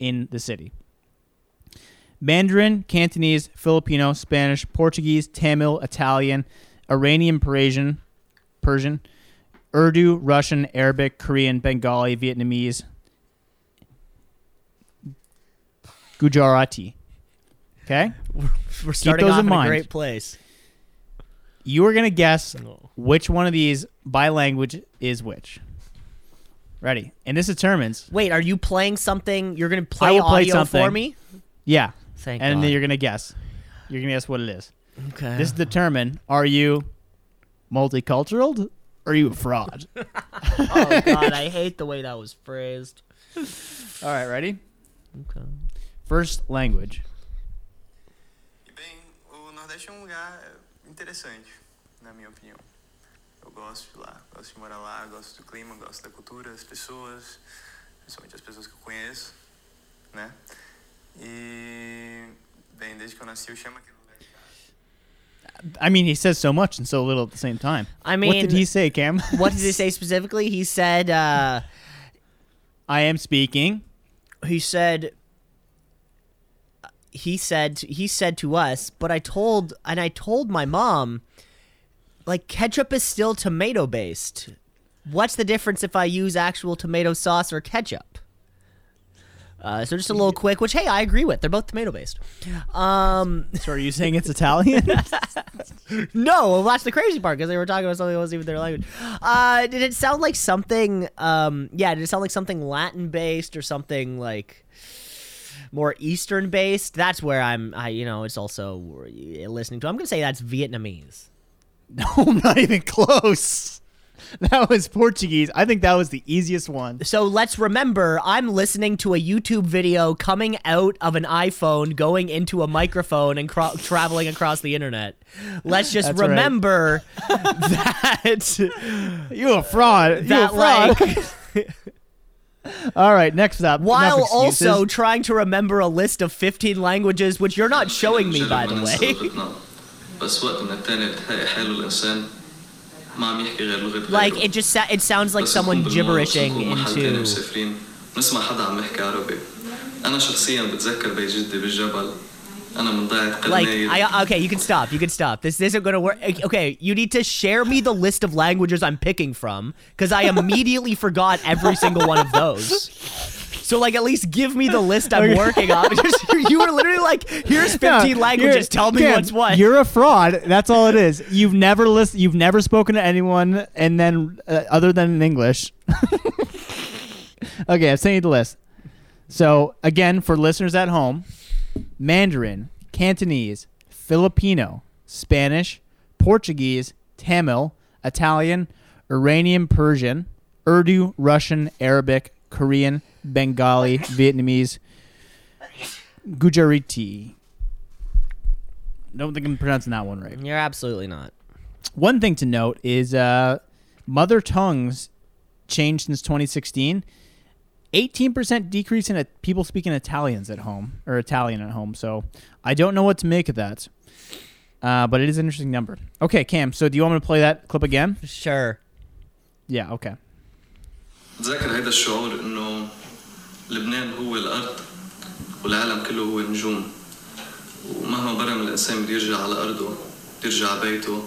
in the city. Mandarin, Cantonese, Filipino, Spanish, Portuguese, Tamil, Italian, Iranian, Persian, Persian, Urdu, Russian, Arabic, Korean, Bengali, Vietnamese, Gujarati. Okay? We're starting those off in in a great place. You are going to guess which one of these by language is which. Ready? And this determines, Wait, are you playing something? You're gonna I play will play audio for me? yeah, Thank and God. then you're going to guess. You're going to guess what it is. okay. This determine are you multicultural or are you a fraud? oh God, I hate the way that was phrased. All right, ready? Okay. First language. Bem, o Nordeste é um lugar interessante, na minha opinião. Eu gosto de lá, gosto de morar lá, gosto do clima, gosto da cultura, das pessoas, principalmente as pessoas que eu conheço, né? E, bem, desde que eu nasci eu chamo aquele lugar de casa. I mean, he says so much and so little at the same time. I mean, what did he say, Cam? what did he say specifically? He said, uh, I am speaking. he said, he said, he said to us, but I told, and I told my mom, like ketchup is still tomato based. What's the difference if I use actual tomato sauce or ketchup? Uh, so just a little quick, which hey, I agree with. They're both tomato based. Um, So are you saying it's Italian? No, well, that's the crazy part because they were talking about something that wasn't even their language. Uh, did it sound like something? Um, yeah, did it sound like something Latin based or something like more Eastern based? That's where I'm. I you know, it's also listening to. I'm gonna say that's Vietnamese. no, I'm not even close. That was Portuguese. I think that was the easiest one. So let's remember, I'm listening to a YouTube video coming out of an iPhone, going into a microphone, and cro- traveling across the internet. Let's just That's right. remember that you're a fraud. You a fraud. like. All right, next up. while also trying to remember a list of 15 languages, which you're not showing me, by the way. بس وقت من التاني بتهيأ حاله الإنسان ما عم يحكي غير لغة like غيره. it just sa- it sounds like بس someone نكون بالمول، gibberishing نكون محل تاني into مسافرين نسمع حدا عم يحكي عربي أنا شخصيا بتذكر بيت جدي بالجبل أنا من ضيعة like قرنين I okay, you can stop. You can stop. This isn't going to work. Okay, you need to share me the list of languages I'm picking from because I immediately forgot every single one of those. So like at least give me the list I'm working on because you were literally like, here's 15 Yeah, languages. Tell me Cam, what's what. You're a fraud. That's all it is. You've never list. You've never spoken to anyone, and then uh, other than in English. okay, I'm sending you the list. So again, for listeners at home, Mandarin, Cantonese, Filipino, Spanish, Portuguese, Tamil, Italian, Iranian, Persian, Urdu, Russian, Arabic, Korean, Bengali, Vietnamese, Gujarati. Don't think I'm pronouncing that one right. You're absolutely not. One thing to note is uh, mother tongues changed since 2016. 18% decrease in people speaking Italians at home or Italian at home. So I don't know what to make of that. Uh, but it is an interesting number. Okay, Cam, so do you want me to play that clip again? Sure. Yeah, okay. I had a show, لبنان هو الأرض والعالم كله هو النجوم ومهما برم الإنسان بده يرجع على أرضه بده يرجع على بيته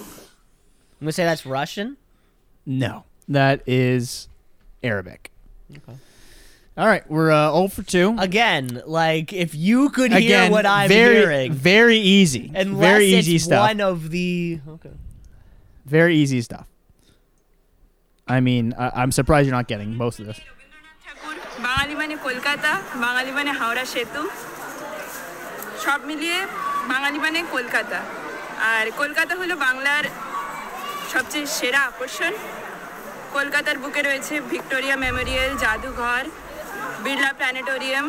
I'm gonna say that's Russian. No, that is Arabic. Okay. All right, we're uh, 0 for 2. Again, like if you could hear Again, what I'm very, hearing, very easy. unless very it's easy stuff. one of the okay. Very easy stuff. I mean, I, I'm surprised you're not getting most of this. বাঙালি মানে কলকাতা বাঙালি মানে হাওড়া সেতু। সব মিলিয়ে বাঙালি মানে কলকাতা। আর কলকাতা হলো বাংলার সবচেয়ে সেরা আকর্ষণ। কলকাতার বুকে রয়েছে ভিক্টোরিয়া মেমোরিয়াল জাদুঘর বিড়লা প্ল্যানেটোরিয়াম।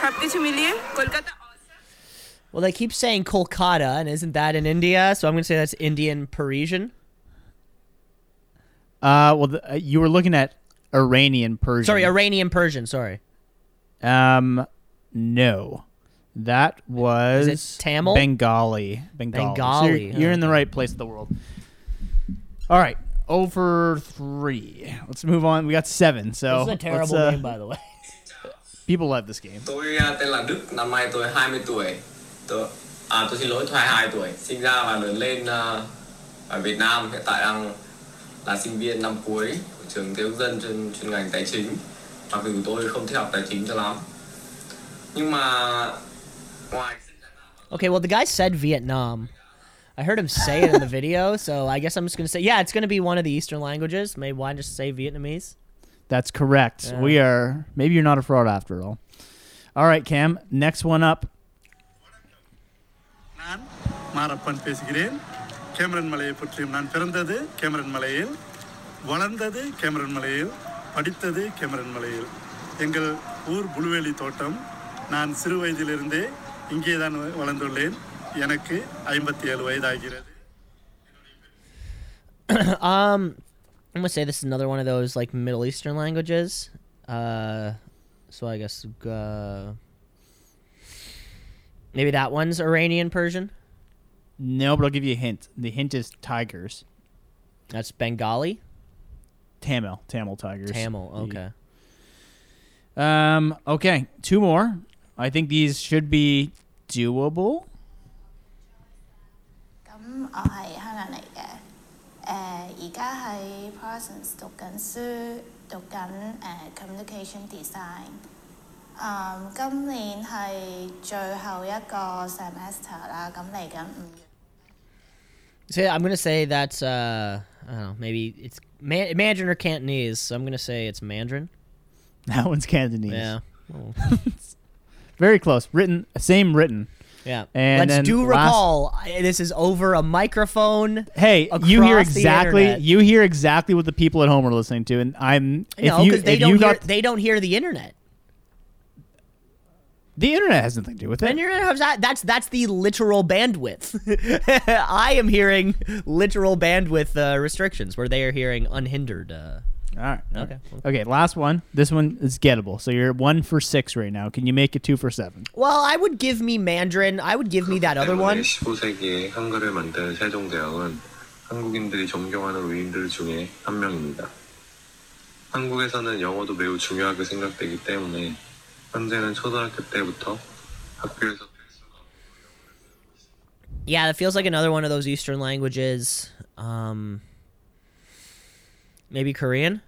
সব কিছু মিলিয়ে Kolkata Well, they keep saying Kolkata, and isn't that in India? So I'm going to say that's Indian Parisian. Uh, well, the, uh, you were looking at Iranian Persian. Sorry, Iranian Persian. Sorry. Um, no, that was Tamil? Bengali. Bengali. So Bengali, you're, you're in the right place of the world. All right, over three. Let's move on. We got seven. So This is a terrible let's, uh, name, by the way. People love this game. Tôi tên là Đức, năm nay tôi 20 tuổi. Tôi, à, tôi xin lỗi, tôi 22 tuổi. Sinh ra và lớn lên à, ở Việt Nam, hiện tại đang là sinh viên năm cuối của trường Thế quốc dân chuyên, chuyên ngành tài chính. Mặc dù tôi không thích học tài chính cho lắm. Nhưng mà ngoài Okay, well, the guy said Vietnam. I heard him say it in the video, so I guess I'm just going to say, yeah, it's going to be one of the Eastern languages. Maybe why just say Vietnamese? That's correct. Yeah. We are. Maybe you're not a fraud after all. All right, Cam. Next one up. நான் மாரப்பன் பேசுகிறேன் Cameron மலையை பற்றியும் நான் பிறந்தது Cameron மலையில் வளர்ந்தது Cameron மலையில் படித்தது கேமரன் மலையில் எங்கள் ஊர் புலுவேலி தோட்டம் நான் சிறு வயதிலிருந்தே இங்கே தான் வளர்ந்துள்ளேன் எனக்கு ஐம்பத்தி ஏழு வயதாகிறது um, I'm gonna say this is another one of those like Middle Eastern languages. Uh, so I guess uh, maybe that one's Iranian Persian. No, but I'll give you a hint. The hint is tigers. That's Bengali. Tamil. Tamil tigers. Tamil. Okay. Um. Okay. Two more. I think these should be doable. 咁我系香港嚟嘅，诶而家喺 Parsons 读紧书，读紧诶、communication design。诶、今年系最后一个 semester 啦，咁嚟紧五月。 So I'm gonna say that's uh, I don't know. Maybe it's Man- Mandarin or Cantonese. So I'm gonna say it's Mandarin. That one's Cantonese. Yeah. Very close. Written. Same written. Yeah. And Let's do recall. I- This is over a microphone. Hey, you hear exactly. You hear exactly what the people at home are listening to, and I'm. If no, because they don't you hear. got They don't hear the internet. the internet has nothing to do with The it. internet has that. That's that's the literal bandwidth. I am hearing literal bandwidth uh, restrictions, where they are hearing unhindered. Uh, All right. Okay. Okay. Okay. Last one. This one is gettable. So you're one for six right now. Can you make it two for seven? well, I would give me Mandarin. I would give me that other one. 15세기에 한글을 만든 세종대왕은 한국인들이 존경하는 위인들 중에 한 명입니다. 한국에서는 영어도 매우 중요하게 생각되기 때문에 현재는 초등학교 때부터 학교에서 Yeah, that feels like another one of those Eastern languages. Um, maybe Korean.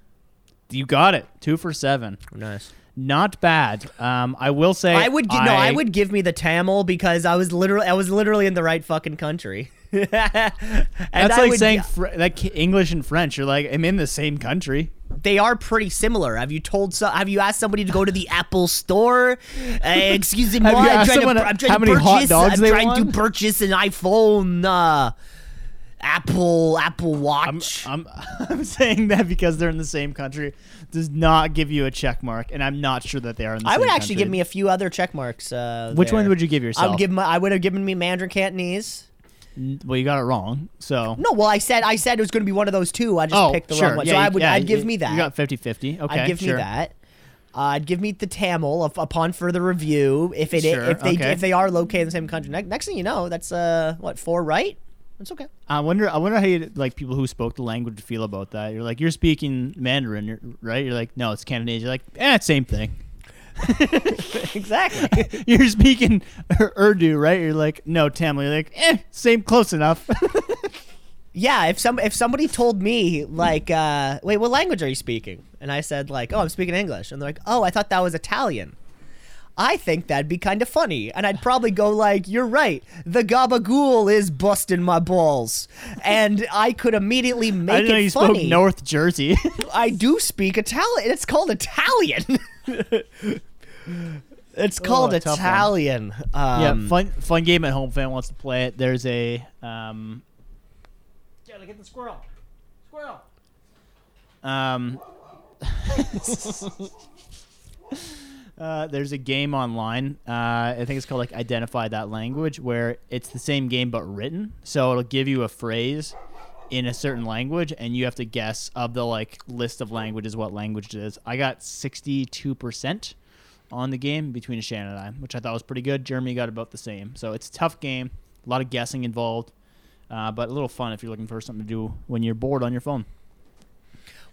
You got it. Two for seven. Nice. Not bad. Um, I will say. I would gi- no. I would give me the Tamil because I was literally I was literally in the right fucking country. and That's I like would- saying fr- like English and French. You're like, I'm in the same country. they are pretty similar. Have you told so? Have you asked somebody to go to the Apple store? Uh, excuse me, Have you I'm asked trying, someone to, I'm trying how to many hot purchase. dogs I'm they trying to purchase an iPhone. Uh, Apple Apple I'm, Watch. I'm I'm saying that because they're in the same country does not give you a check mark, and I'm not sure that they are in the same country. I same would actually country. give me a few other check marks. Uh, Which one would you give I yourself? would give my, I would have given me Mandarin Cantonese. Well, you got it wrong. So. No, well, I said I said it was going to be one of those two. I just oh, picked the sure. wrong one. Yeah, so I would yeah, I'd give me that. You got 50-50. Okay, I'd give sure. me that. Uh, I'd give me the Tamil up, upon further review if it Sure, if they okay. if they are located in the same country. Next, next thing you know, that's uh what four right? That's okay. I wonder. I wonder how you like people who spoke the language feel about that. You're like, you're speaking Mandarin, right? You're like, no, it's Cantonese. You're like, eh, same thing. Exactly. you're speaking Urdu, right? You're like, no, Tamil. You're like, eh, same, close enough. yeah. If some if somebody told me like, uh, wait, what language are you speaking? And I said like, oh, I'm speaking English, and they're like, oh, I thought that was Italian. I think that'd be kind of funny. And I'd probably go like, "You're right. The gabagool is busting my balls." And I could immediately make I didn't know it you funny. spoke North Jersey. I do speak Italian. It's called Italian. It's called Oh, a. Italian. Um, yeah, fun fun game at home. Fan wants to play it. There's a um. Gotta get the squirrel. Squirrel. Um. Uh, there's a game online. Uh, I think it's called like Identify That Language, where it's the same game but written. So it'll give you a phrase in a certain language, and you have to guess of the like list of languages what language it is. I got 62 percent on the game between Shannon and I, which I thought was pretty good. Jeremy got about the same. So it's a tough game, a lot of guessing involved, uh, but a little fun if you're looking for something to do when you're bored on your phone.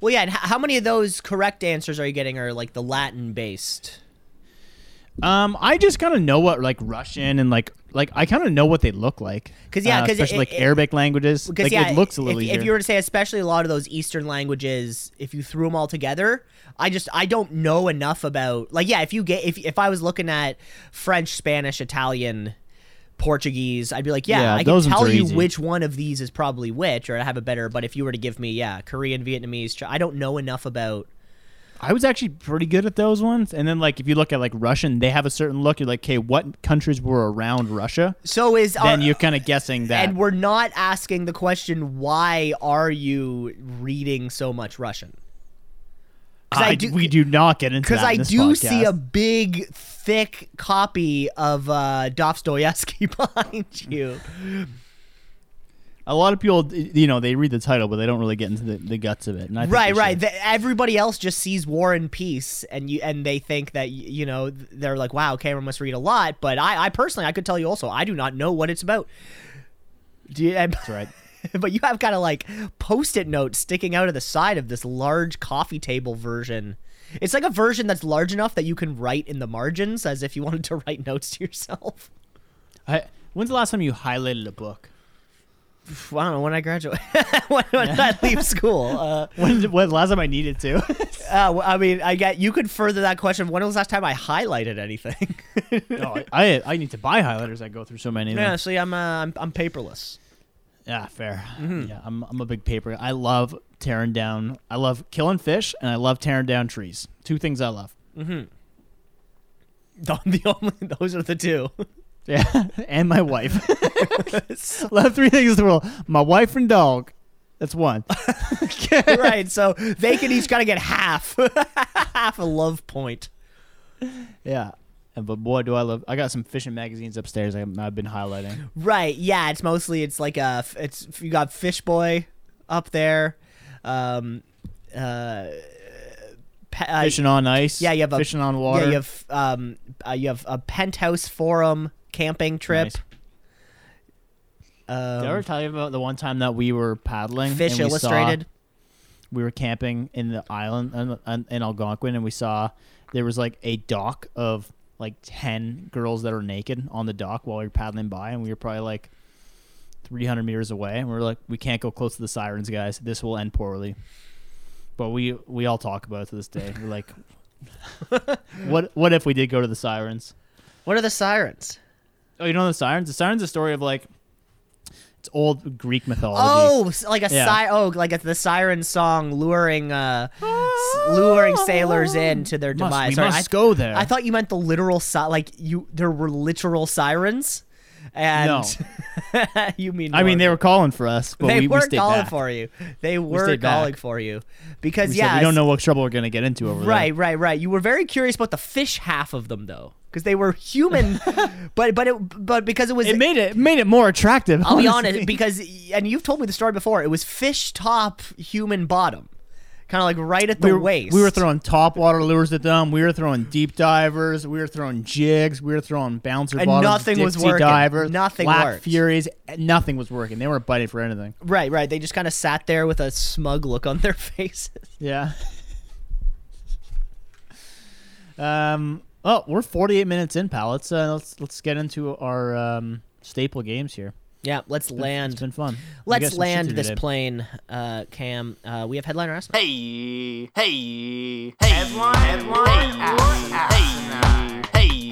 Well, yeah. And how many of those correct answers are you getting? Are like the Latin based? Um, I just kind of know what like Russian and like like I kind of know what they look like. Cause yeah, Uh, 'cause it- especially like it- Arabic languages. Because like, yeah, it looks a little if, easier. if you were to say, especially a lot of those Eastern languages, if you threw them all together, I just I don't know enough about. Like, yeah, if you get if if I was looking at French, Spanish, Italian. Portuguese, I'd be like, yeah, Yeah, I can tell you easy. which one of these is probably which, or I have a better. But if you were to give me, yeah, Korean, Vietnamese, I don't know enough about. I was actually pretty good at those ones. And then like if you look at like Russian, they have a certain look. You're like, okay, what countries were around Russia? So is uh, Then are- you're kind of guessing that. and we're not asking the question, why are you reading so much Russian? I, we do not get into because I in do see a big, thick copy of uh, Dostoevsky behind you. A lot of people, you know, they read the title, but they don't really get into the, the guts of it. And I think right, right. The, everybody else just sees War and Peace, and you and they think that you know they're like, "Wow, Cameron must read a lot." But I, I personally, I could tell you also, I do not know what it's about. Do you, That's right. but you have kind of like post-it notes sticking out of the side of this large coffee table version. It's like a version that's large enough that you can write in the margins as if you wanted to write notes to yourself. I, when's the last time you highlighted a book? I don't know when I graduate, when, when I leave school. Uh, When, when last time I needed to? uh, well, I mean, I get you could further that question. When was the last time I highlighted anything? no, I I need to buy highlighters. I go through so many. yeah, see, I'm uh, I'm, I'm paperless. Yeah, fair. Mm-hmm. Yeah, I'm I'm a big paper. I love tearing down. I love killing fish, and I love tearing down trees. Two things I love. The, the only those are the two. Yeah, and my wife. love three things in the world: my wife and dog. That's one. right, so they can each gotta get half, half a love point. yeah, but boy, do I love! I got some fishing magazines upstairs. I, I've been highlighting. Right, yeah, it's mostly it's like a it's you got Fish Boy up there, um, uh, pe- uh, Fishing on ice. yeah, you have a fishing on water. Yeah, you have um, uh, you have a penthouse forum camping trip. Nice. Um, Did I ever tell you about the one time that we were paddling? Fish and we saw- Illustrated. we were camping in the island in Algonquin, and we saw there was like a dock of like ten girls that are naked on the dock while we were paddling by, and we were probably like 300 meters away, and we are like, we can't go close to the sirens, guys. This will end poorly. But we we all talk about it to this day. We're like, what what if we did go to the sirens? What are the sirens? Oh, you know the sirens? The sirens is a story of like it's old Greek mythology. Oh, like a Yeah. si- oh, like a, the siren song luring uh s- luring sailors in to their Must- demise. we Sorry, must I, go there. I thought you meant the literal si- like you there were literal sirens. And you mean I mean, they were calling for us, but they we, were we calling back. for you. They were stayed calling back. for you because We yeah, said we don't know what trouble we're gonna get into over there. Right, right, right. You were very curious about the fish half of them though, because they were human, but but it but because it was. It made it made it more attractive. I'll be honestly. honest, because and you've told me the story before. It was fish top, human bottom, kind of like right at the we were, waist. we were throwing top water lures at them. We were throwing deep divers. We were throwing jigs. We were throwing bouncer And bottoms. nothing was Dixie working. divers. Nothing Black worked. Furies. Nothing was working. They weren't biting for anything. right, right. They just kind of sat there with a smug look on their faces. Yeah. um. Oh, we're 48 minutes in, pal. Let's uh, let's let's get into our um, staple games here. Yeah, let's it's land. Been, it's been fun. Let's land this today. plane, uh, Cam. Uh, we have headline or asinine. Hey, hey, hey, headline, headline, hey, hey,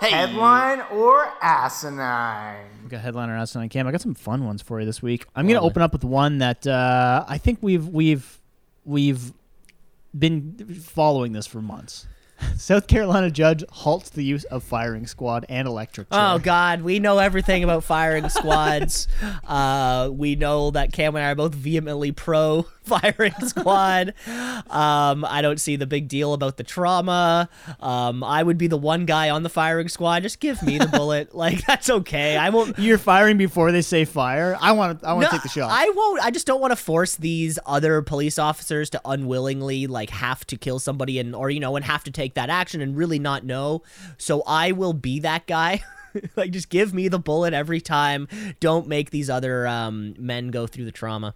hey, headline or asinine. We got headline or asinine, Cam. I got some fun ones for you this week. I'm gonna open up with one that uh, I think we've we've we've been following this for months. South Carolina judge halts the use of firing squad and electric chair. Oh God, we know everything about firing squads. uh, we know that Cam and I are both vehemently pro firing squad. Um, I don't see the big deal about the trauma. Um, I would be the one guy on the firing squad. Just give me the bullet. Like that's okay. I won't. You're firing before they say fire. I want to. I want to No, take the shot. I won't. I just don't want to force these other police officers to unwillingly like have to kill somebody and or you know and have to take that action and really not know. So I will be that guy. like just give me the bullet every time. Don't make these other um, men go through the trauma.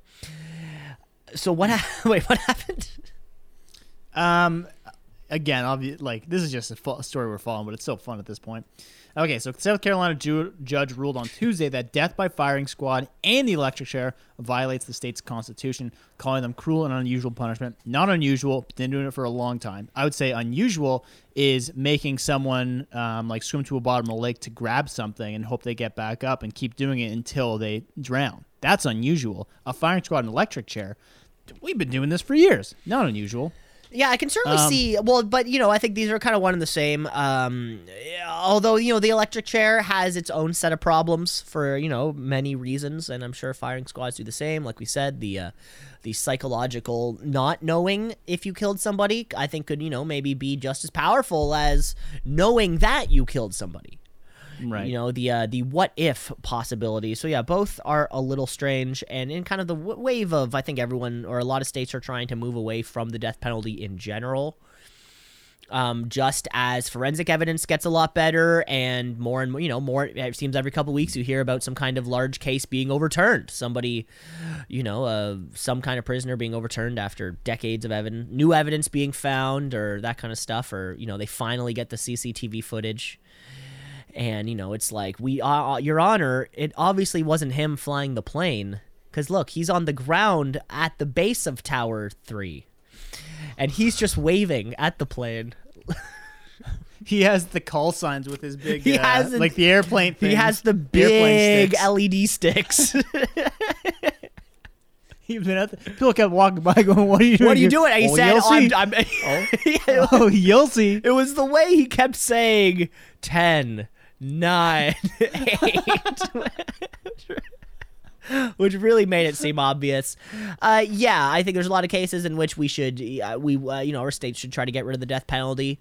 So what? Ha- wait, what happened? Um, again, obvi- like this is just a fu- story we're following, but it's so fun at this point. Okay, so South Carolina ju- judge ruled on Tuesday that death by firing squad and the electric chair violates the state's constitution, calling them cruel and unusual punishment. Not unusual, but been doing it for a long time. I would say unusual is making someone um, like swim to a bottom of a lake to grab something and hope they get back up and keep doing it until they drown. That's unusual. A firing squad and electric chair, we've been doing this for years. Not unusual. Yeah, I can certainly Um, see. Well, but you know, I think these are kind of one and the same. Um, although you know, the electric chair has its own set of problems for you know many reasons, and I'm sure firing squads do the same. Like we said, the uh, the psychological not knowing if you killed somebody, I think could you know maybe be just as powerful as knowing that you killed somebody Right. you know the uh, the what if possibility. So yeah both are a little strange and in kind of the w- wave of i think everyone or a lot of states are trying to move away from the death penalty in general. Um, just as forensic evidence gets a lot better and more and more you know more it seems every couple weeks you hear about some kind of large case being overturned. Somebody you know uh, some kind of prisoner being overturned after decades of evidence new evidence being found or that kind of stuff or you know they finally get the cctv footage and you know it's like we uh, your honor it obviously wasn't him flying the plane because look he's on the ground at the base of tower 3 and he's just waving at the plane He has the call signs with his big, He uh, has an- like the airplane. he has the big sticks. led sticks He's been people kept walking by, going, "What are you doing? what are you doing and he oh, said oh. I'm, I'm Yeah, oh, you'll see. it was the way he kept saying 10 9 8 which really made it seem obvious. Uh, yeah, I think there's a lot of cases in which we should, uh, we, uh, you know, our states should try to get rid of the death penalty,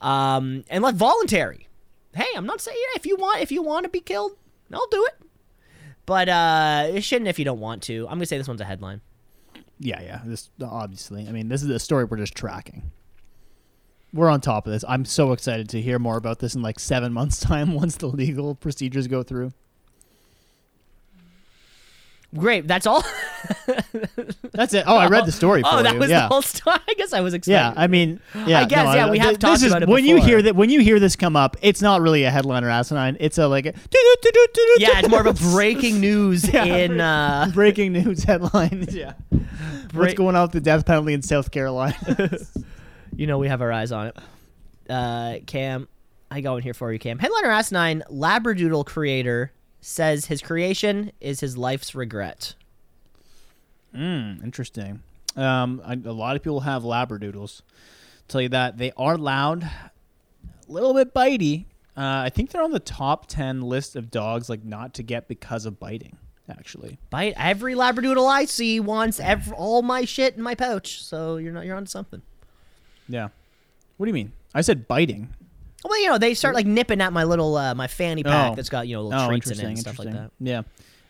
um, and let voluntary. Hey, I'm not saying if you want, if you want to be killed, I'll do it. But uh, it shouldn't if you don't want to. I'm gonna say this one's a headline. Yeah, yeah. This obviously. I mean, this is a story we're just tracking. We're on top of this. I'm so excited to hear more about this in like seven months' time once the legal procedures go through. Great, that's all. That's it. Oh, I read the story for oh, that you. was yeah. the whole story. I guess I was excited. Yeah, I mean, yeah. I guess, no, yeah, we have th- talked this is, about it when you hear that. When you hear this come up, it's not really a headline or asinine. It's a like a yeah, it's more of a breaking news Yeah. in. Uh, breaking news headline. yeah, what's going on with the death penalty in South Carolina? You know we have our eyes on it. Uh, Cam, I go in here for you, Cam. Headliner asinine Labradoodle creator says his creation is his life's regret. Mm, interesting. Um, I, a lot of people have labradoodles. Tell you that they are loud, a little bit bitey. Uh, I think they're on the top ten list of dogs like not to get because of biting. Actually, Bite every Labradoodle I see wants ev- all my shit in my pouch. So you're not you're on something. Yeah. What do you mean? I said biting. Well, you know they start like nipping at my little uh, my fanny pack Oh. that's got you know little Oh, treats in it and stuff like that. interesting.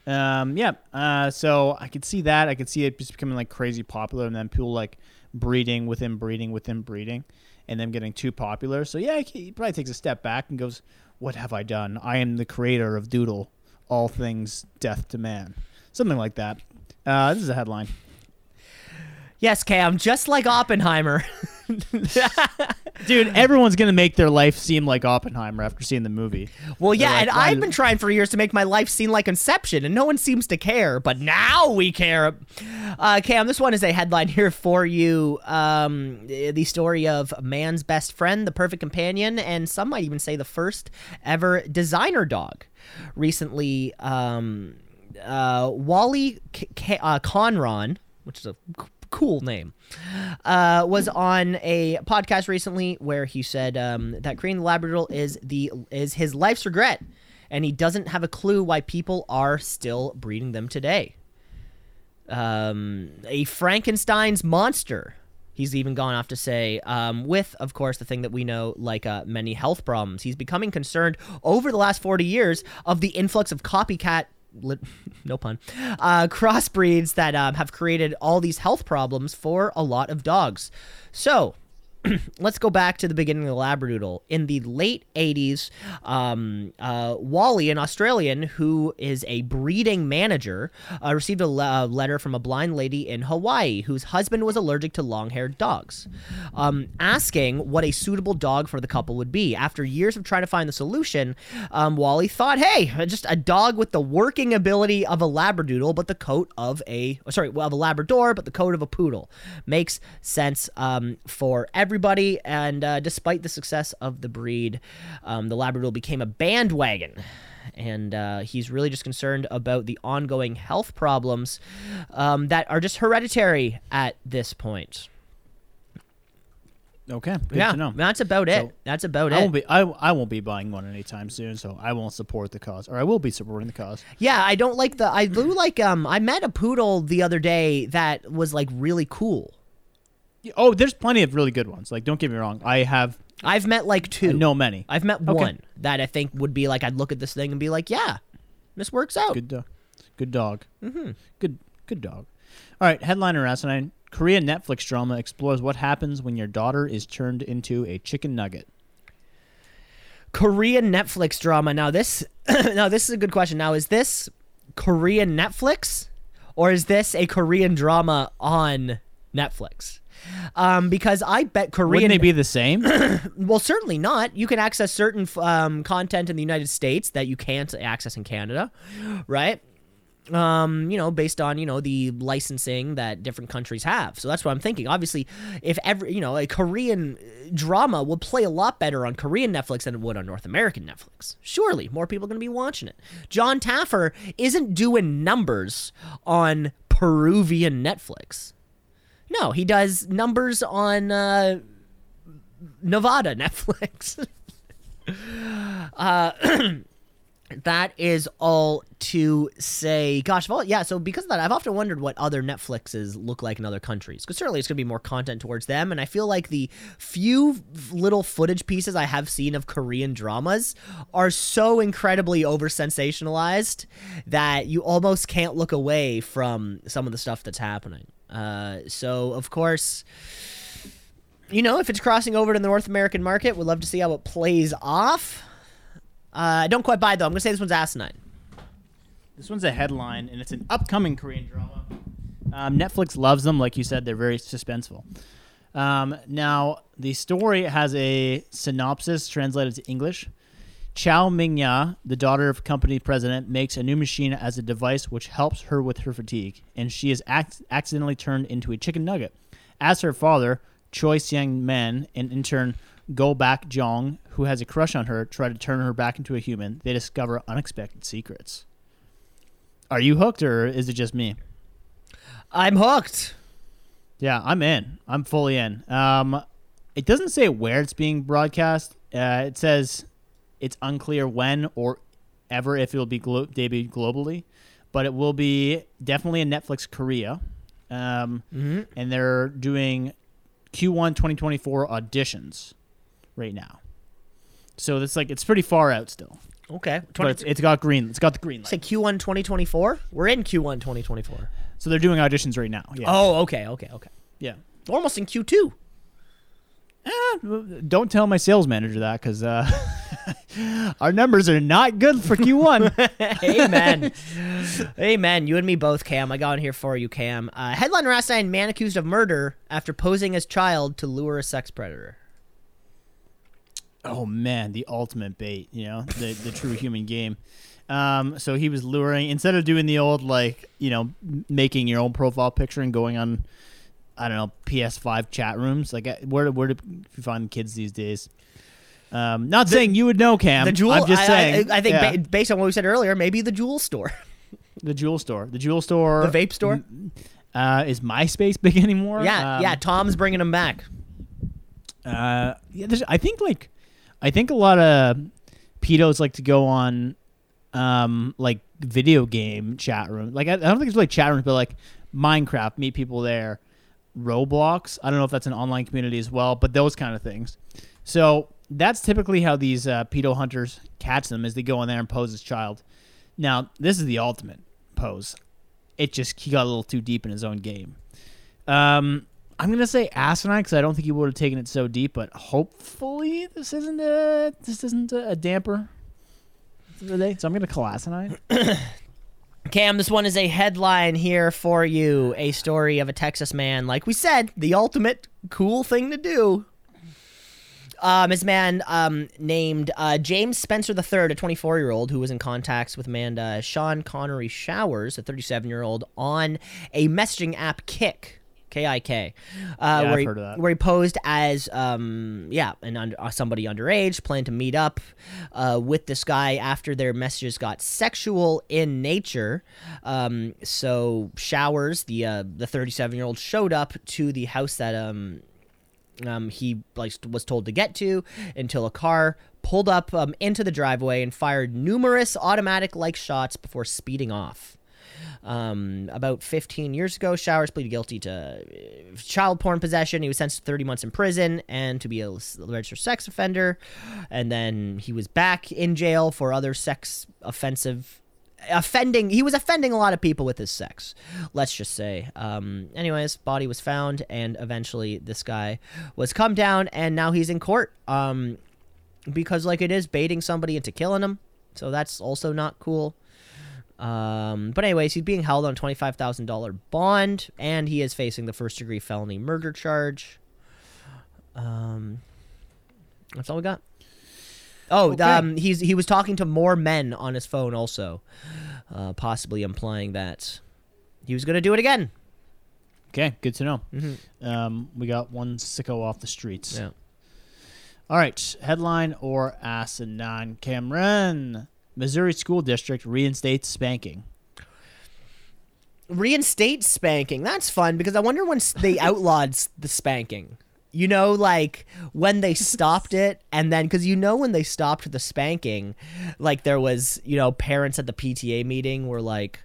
Yeah. Um, yeah. Uh, so I could see that. I could see it just becoming like crazy popular, and then people like breeding within breeding within breeding, and them getting too popular. So yeah, he probably takes a step back and goes, "What have I done? I am the creator of Doodle, all things death to man." Something like that. Uh, this is a headline. Yes, Cam, just like Oppenheimer, Dude, everyone's gonna make their life seem like Oppenheimer after seeing the movie. Well, yeah, They're and I've been trying for years to make my life seem like Inception, and no one seems to care. But now we care. Uh, Cam, this one is a headline here for you. Um, the story of a man's best friend, the perfect companion, and some might even say the first ever designer dog. Recently, um, uh, Wally K- K- uh, Conron, which is a cool name, uh, was on a podcast recently where he said um, that creating the Labradoodle is the is his life's regret, and he doesn't have a clue why people are still breeding them today. Um, a Frankenstein's monster. He's even gone off to say, um, with, of course, the thing that we know, like uh, many health problems. He's becoming concerned over the last 40 years of the influx of copycat, no pun, uh, crossbreeds that um, have created all these health problems for a lot of dogs. So, let's go back to the beginning of the Labradoodle. In the late 80s, um, uh, Wally, an Australian who is a breeding manager, uh, received a le- letter from a blind lady in Hawaii whose husband was allergic to long haired dogs, um, asking what a suitable dog for the couple would be. After years of trying to find the solution, um, Wally thought, hey, just a dog with the working ability of a Labradoodle, but the coat of a, sorry, well, of a Labrador, but the coat of a poodle. Makes sense um, for everybody. And uh, despite the success of the breed, um, the Labradoodle became a bandwagon. And uh, he's really just concerned about the ongoing health problems um, that are just hereditary at this point. Okay, good yeah, to know. that's about it. So, that's about I it. won't be. I, I won't be buying one anytime soon, so I won't support the cause, or I will be supporting the cause. Yeah, I don't like the. I do like. Um, I met a poodle the other day that was like really cool. Oh, there's plenty of really good ones. Like, don't get me wrong. I have. I've met like two. I know many. I've met Okay. one that I think would be like I'd look at this thing and be like, yeah, this works out. Good dog. Good dog. Mm-hmm. Good. Good dog. All right. Headliner asinine. Korean Netflix drama explores what happens when your daughter is turned into a chicken nugget. Korean Netflix drama. Now this, now this is a good question. Now is this Korean Netflix, or is this a Korean drama on Netflix? Um, because I bet Korean. Wouldn't they be the same? Well, certainly not. You can access certain um, content in the United States that you can't access in Canada, right? Um, you know, based on you know the licensing that different countries have. So that's what I'm thinking. Obviously, if every you know a Korean drama would play a lot better on Korean Netflix than it would on North American Netflix. Surely, more people are going to be watching it. Jon Taffer isn't doing numbers on Peruvian Netflix. No, he does numbers on uh, Nevada Netflix. uh, that is all to say. Gosh, well, yeah. So because of that, I've often wondered what other Netflixes look like in other countries. Because certainly it's going to be more content towards them, and I feel like the few little footage pieces I have seen of Korean dramas are so incredibly over sensationalized that you almost can't look away from some of the stuff that's happening. Uh, so of course you know, if it's crossing over to the North American market, we'd love to see how it plays off. Uh, I don't quite buy it, though. I'm to say this one's asinine. This one's a headline, and it's an upcoming Korean drama. Um, Netflix loves them, like you said. They're very suspenseful. Um, now, the story has a synopsis translated to English. Chow Ming-ya, the daughter of company president, makes a new machine as a device which helps her with her fatigue, and she is ac- accidentally turned into a chicken nugget. As her father, Choi Seon-man, and intern Go Baek-jung, who has a crush on her, try to turn her back into a human. They discover unexpected secrets. Are you hooked, or is it just me? I'm hooked. Yeah, I'm in. I'm fully in. Um, it doesn't say where it's being broadcast. Uh, it says it's unclear when or ever if it will be glo- debuted globally, but it will be definitely in Netflix Korea. Um, And they're doing Q1 2024 auditions right now. So it's like it's pretty far out still, Okay. but it's, it's got green. It's got the green light. say Q1 2024? We're in Q1 2024. So they're doing auditions right now. Yeah. Oh, okay, okay, okay. yeah. We're almost in Q2. Eh, don't tell my sales manager that because uh, Our numbers are not good for Q1. Amen. Amen. You and me both, Cam. I got in here for you, Cam. Uh, headline Rastain man accused of murder after posing as child to lure a sex predator. oh man, the ultimate bait, you know, the the true human game. Um, so he was luring instead of doing the old like you know making your own profile picture and going on, I don't know PS5 chat rooms. Like uh, where where do you find kids these days? Um, not saying you would know, Cam. The JUUL. I'm just I- I- saying. I, think yeah. ba- based on what we said earlier, maybe the JUUL store, the JUUL store, the JUUL store, the vape store. Uh, is MySpace big anymore? yeah, Um, yeah. Tom's bringing them back. Uh, yeah, there's, I think like, I think a lot of pedos like to go on, um, like video game chat room. Like I, I don't think it's like chat rooms, but like Minecraft, meet people there. Roblox, I don't know if that's an online community as well, but those kind of things. So that's typically how these uh, pedo hunters catch them, is they go in there and pose as child. Now this is the ultimate pose. It just he got a little too deep in his own game. Um, I'm gonna say asinine because I don't think he would have taken it so deep, but hopefully this isn't a this isn't a, damper. So I'm gonna call asinine. Cam, this one is a headline here for you. A story of a Texas man, like we said, the ultimate cool thing to do. Um, this man um, named uh, James Spencer III, a 24 year old who was in contact with Amanda Sean Connery Showers, a 37 year old, on a messaging app Kik. K I K, uh, Yeah, where he, heard of that. where he posed as um yeah and under, uh, somebody underage planned to meet up uh, with this guy after their messages got sexual in nature um so showers the uh the 37 year old showed up to the house that um um, he like was told to get to until a car pulled up um, into the driveway and fired numerous automatic like shots before speeding off. Um, about 15 years ago, Showers pleaded guilty to uh, child porn possession. He was sentenced to 30 months in prison and to be a registered sex offender. And then he was back in jail for other sex offensive offending he was offending a lot of people with his sex let's just say. Um anyways body was found and eventually this guy was come down and now he's in court um because like it is baiting somebody into killing him so that's also not cool. Um but anyways he's being held on a $25000 bond and he is facing the first degree felony murder charge. Um that's all we got Oh, Okay. um, he's he was talking to more men on his phone, also, uh, possibly implying that he was going to do it again. Okay, good to know. Mhm. Um, we got one sicko off the streets. Yeah. All right, headline or asinine. Cameron, Missouri school district reinstates spanking. Reinstate spanking. That's fun because I wonder when they outlawed the spanking. You know, like when they stopped it, and then because you know when they stopped the spanking, like there was, you know, parents at the PTA meeting were like,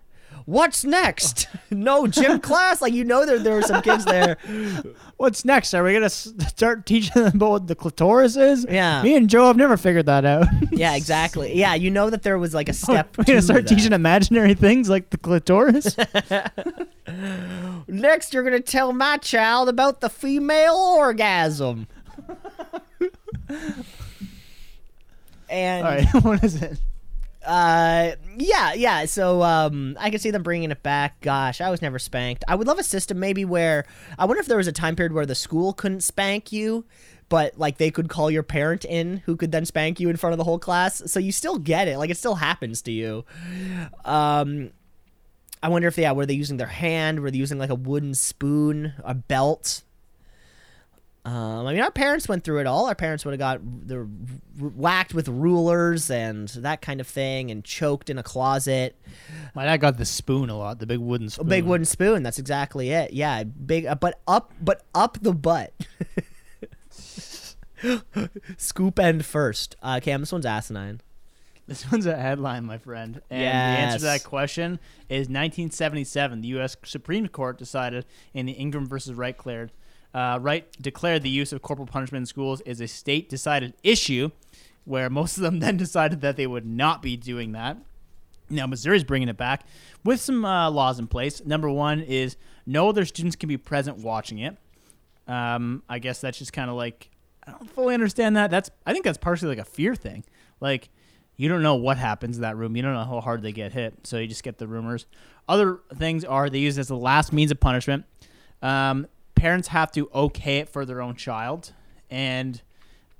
"What's next? no gym class." Like you know, there there were some kids there. What's next? Are we gonna start teaching them about what the clitoris is? Yeah. Me and Joe have never figured that out. Yeah, exactly. Yeah, you know that there was like a step. We're gonna to start that. teaching imaginary things like the clitoris. Next, you're gonna tell my child about the female orgasm. and All right, what is it? Uh, yeah, yeah. So um, I can see them bringing it back. Gosh, I was never spanked. I would love a system maybe where I wonder if there was a time period where the school couldn't spank you. But like they could call your parent in, who could then spank you in front of the whole class. So you still get it, like it still happens to you. Um, I wonder if yeah, were they using their hand? Were they using like a wooden spoon, a belt? Um, I mean, our parents went through it all. Our parents would have got they're whacked with rulers and that kind of thing, and choked in a closet. My dad got the spoon a lot, the big wooden A spoon. big wooden spoon. That's exactly it. Yeah, big, uh, but up, but up the butt. Scoop end first. Uh, Cam, this one's asinine. This one's a headline, my friend. And the answer to that question is 1977. The U.S. Supreme Court decided in the Ingraham versus Wright declared, uh, Wright declared the use of corporal punishment in schools is a state-decided issue, where most of them then decided that they would not be doing that. Now Missouri's bringing it back with some uh, laws in place. Number one is no other students can be present watching it. Um, I guess that's just kind of like I don't fully understand that. That's I think that's partially like a fear thing. Like, you don't know what happens in that room. You don't know how hard they get hit. So you just get the rumors. Other things are they use as the last means of punishment. Um, parents have to okay it for their own child, and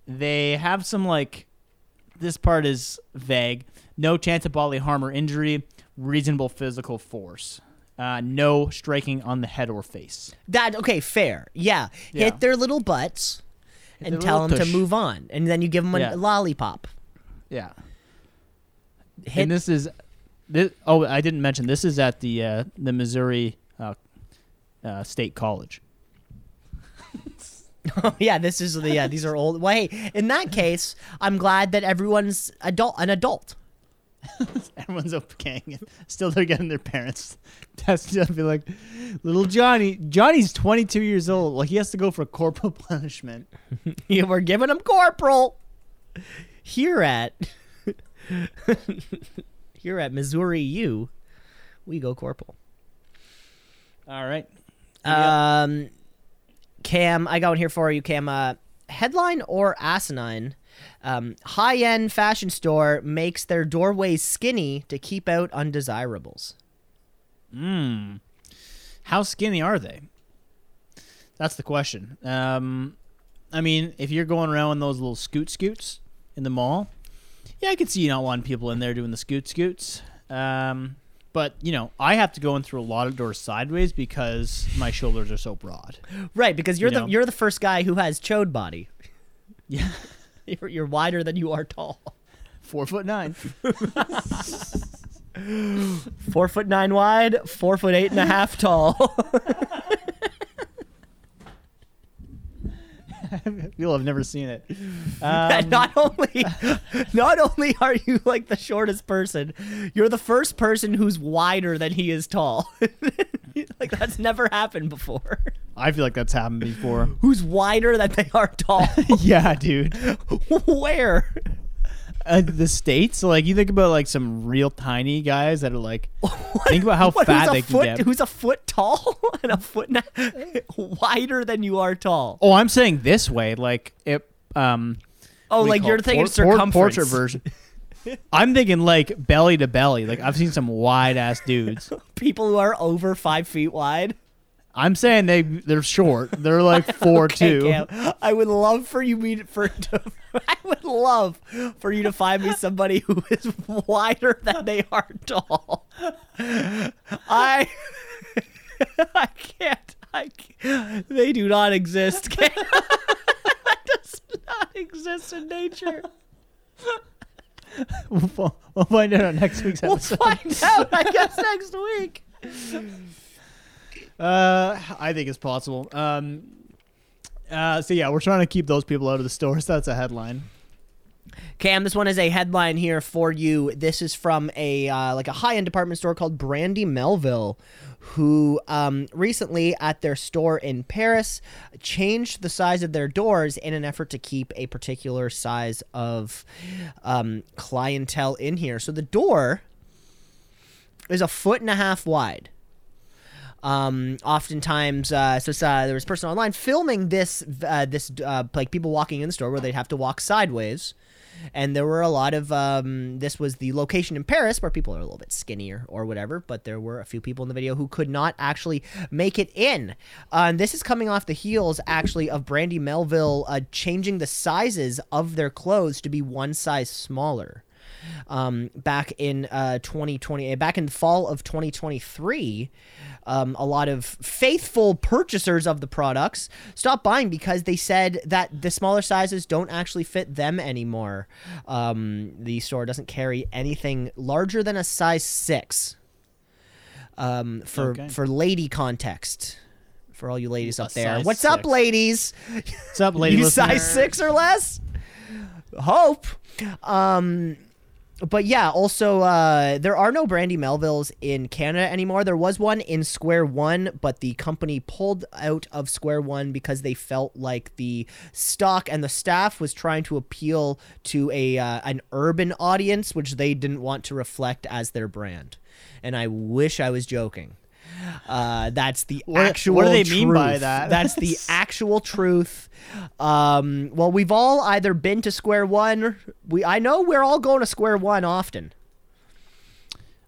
they have some like this part is vague. No chance of bodily harm or injury. Reasonable physical force. Uh, no striking on the head or face. That okay, fair. Yeah, Yeah. hit their little butts and tell them to move on, and then you give them a Yeah. lollipop. Yeah. Hit and this is this, oh I didn't mention this is at the uh, the Missouri uh, uh, State College. Oh yeah, this is the yeah. These are old. Well, hey, in that case, I'm glad that everyone's adult an adult. Everyone's okay. Still, they're getting their parents tested up. Be like, little Johnny. Johnny's 22 years old. Like he has to go for corporal punishment. Yeah, We're giving him corporal here at here at Missouri U. We go corporal. All right. Um, Cam, I got one here for you, Cam. Uh, headline or asinine? Um, high-end fashion store makes their doorways skinny to keep out undesirables. Hmm. How skinny are they? That's the question. Um, I mean, if you're going around in those little scoot scoots in the mall, yeah, I could see you not wanting people in there doing the scoot scoots. Um, but you know, I have to go in through a lot of doors sideways because my shoulders are so broad. Right, because you're You the know? you're the first guy who has chode body. Yeah, You're, you're wider than you are tall. four foot nine. Four foot nine wide, four foot eight and a half tall. You'll have never seen it. Um, not only not only are you like the shortest person, you're the first person who's wider than he is tall. like that's never happened before. I feel like that's happened before. Who's wider than they are tall? yeah, dude. Where? Uh, the states, like you think about like some real tiny guys that are like, think about how What, fat who's they a can foot, get. Who's a foot tall and a foot and a, wider than you are tall? Oh, I'm saying this way, like it. Um, Oh, what do you like you're thinking Por- por- circumference. portrait version. I'm thinking like belly to belly. Like I've seen some wide ass dudes. People who are over five feet wide. I'm saying they they're short. They're like four Okay, two. Cam, I would love for you me for to, I would love for you to find me somebody who is wider than they are tall. I I can't. I can't. They do not exist. Cam. that does not exist in nature. We'll, we'll find out on next week's episode. We'll find out. I guess next week. Uh, I think it's possible. Um, uh, so yeah, we're trying to keep those people out of the stores. That's a headline. Cam, this one is a headline here for you. This is from a uh, like a high end department store called Brandy Melville, who um, recently at their store in Paris changed the size of their doors in an effort to keep a particular size of um, clientele in here. So the door is a foot and a half wide. Um, oftentimes, uh, so uh, there was a person online filming this, uh, this uh, like people walking in the store where they'd have to walk sideways, and there were a lot of. Um, this was the location in Paris where people are a little bit skinnier or whatever, but there were a few people in the video who could not actually make it in. Uh, and this is coming off the heels, actually, of Brandy Melville uh, changing the sizes of their clothes to be one size smaller um, back in uh, 2020, back in the fall of 2023, um, a lot of faithful purchasers of the products stopped buying because they said that the smaller sizes don't actually fit them anymore. Um, the store doesn't carry anything larger than a size six. Um, for Okay. for lady context, for all you ladies up there, what's up, ladies? What's up, ladies? you listener? size six or less? Hope. Um, but yeah, also uh, there are no Brandy Melvilles in Canada anymore. There was one in Square One, but the company pulled out of Square One because they felt like the stock and the staff was trying to appeal to a uh, an urban audience, which they didn't want to reflect as their brand. And I wish I was joking. Uh, that's the What- what do actual. they mean by that? That's the actual truth. Um, well, we've all either been to square one. We I know we're all going to square one often.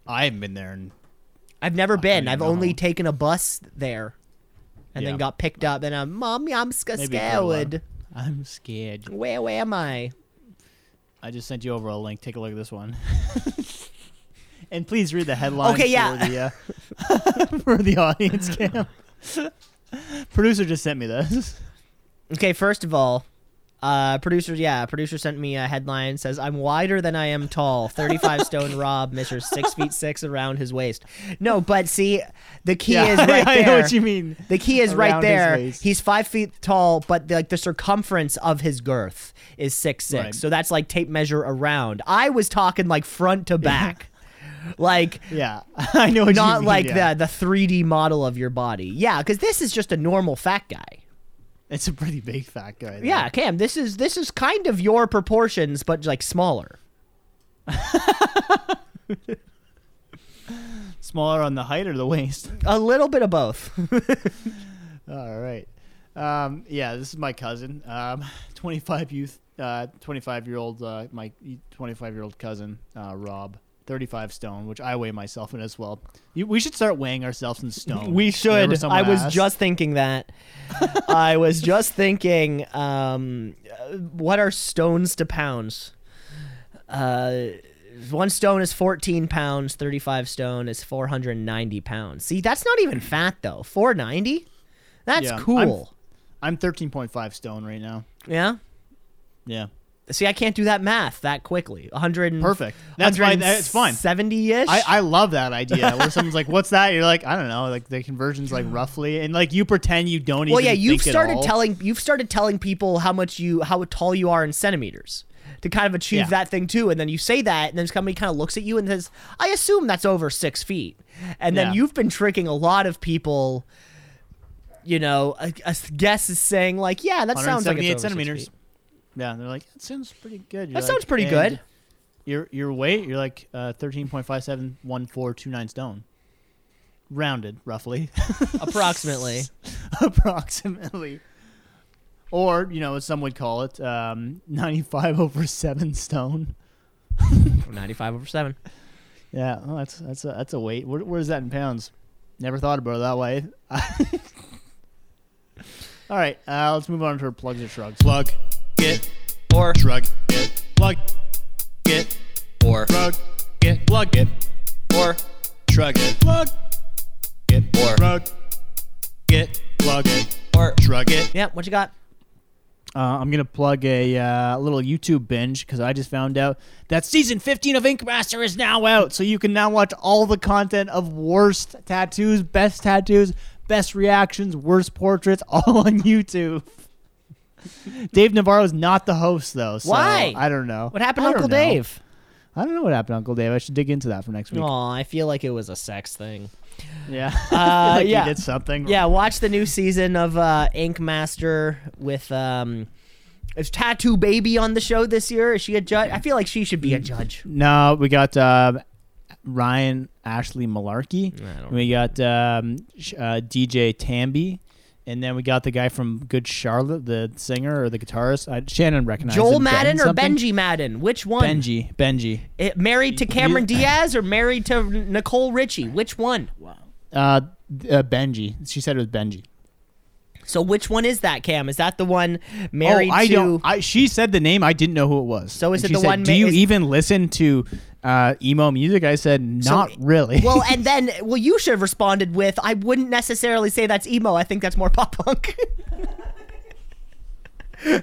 I haven't been there, and I've never been. I've know. only taken a bus there, and then got picked up. And I'm, mommy, I'm sca- Maybe for a while. scared. I'm scared. Where, where am I? I just sent you over a link. Take a look at this one. and please read the headline. Okay, yeah. For the, uh, for the audience cam. Producer just sent me this. Okay, first of all, uh, producer, yeah, producer sent me a headline says I'm wider than I am tall. 35 stone Rob measures six feet six around his waist. No, but see, the key Yeah, is right I there. know what you mean. The key is right there. He's five feet tall, but the, like the circumference of his girth is six six. Right. So that's like tape measure around. I was talking like front to back. Like Yeah, I know not mean, like yeah. the the 3D model of your body. Yeah, because this is just a normal fat guy. It's a pretty big fat guy. there. Yeah, Cam, this is this is kind of your proportions, but like smaller. Smaller on the height or the waist. A little bit of both. All right. Um, yeah, this is my cousin. Um, 25 youth, uh, 25 year old, uh, my 25 year old cousin, uh, Rob. 35 stone, which I weigh myself in as well. You, we should start weighing ourselves in stone. we should. I was asks. just thinking that. I was just thinking, um, uh, what are stones to pounds? Uh, one stone is 14 pounds. 35 stone is 490 pounds. See, that's not even fat though. 490. That's Yeah, I'm- cool. I'm 13.5 stone right now. yeah. Yeah. See, I can't do that math that quickly. 100 Perfect. That's why that- it's fine. 70-ish. I, I love that idea where someone's like, "What's that?" You're like, "I don't know." Like the conversion's like roughly, and like you pretend you don't well, yeah, you've started telling you've started telling people how much you how tall you are in centimeters to kind of achieve Yeah. that thing too, and then you say that, and then somebody kind of looks at you and says, "I assume that's over six feet," and then Yeah. you've been tricking a lot of people. You know, a, a guess is saying like, "Yeah, that sounds like it's 178 over six centimeters. feet." Yeah, they're like, "That sounds pretty good." You're That sounds pretty good." Your your weight, you're like uh, 13.571429 stone, rounded roughly, approximately. approximately. Or you know, as some would call it, um, 95 over seven stone. Ninety-five over seven. Yeah, well, that's that's a that's a weight. Where, where is that in pounds? Never thought about it that way. All right, uh, let's move on to our plugs or shrugs. Plug, get, or shrug, it, plug, it. Or shrug, it, plug it, or shrug it, plug, get, or shrug, get, plug it, or shrug it. Yeah, what you got? Uh, I'm gonna plug a uh, little YouTube binge because I just found out that season 15 of Ink Master is now out, so you can now watch all the content of worst tattoos, best tattoos, best reactions, worst portraits, all on YouTube. Dave Navarro is not the host though. So Why? I don't know. What happened, I to don't Uncle know. Dave? I don't know what happened, to Uncle Dave. I should dig into that for next week. Oh, I feel like it was a sex thing. Yeah, Uh, like yeah. he did something. Yeah, watch the new season of uh, Ink Master with um, is Tattoo Baby on the show this year? Is she a judge? I feel like she should be a judge. No, we got uh, Ryan Ashley Malarkey. We got um, uh, DJ Tambe. And then we got the guy from Good Charlotte, the singer or the guitarist. I, Shannon recognized Joel him. Ben Madden or something? Benji Madden? Which one? Benji. Benji. It- married to Cameron Diaz or married to Nicole Richie? Which one? Uh, uh, Benji. She said it was Benji. So which one is that, Cam? Is that the one married oh, I to? don't. I, she said the name. I didn't know who it was. So is And it she the said, one Do ma- you is- even listen to uh, emo music? I said not really. well, and then well, you should have responded with, "I wouldn't necessarily say that's emo. I think that's more pop punk." Uh,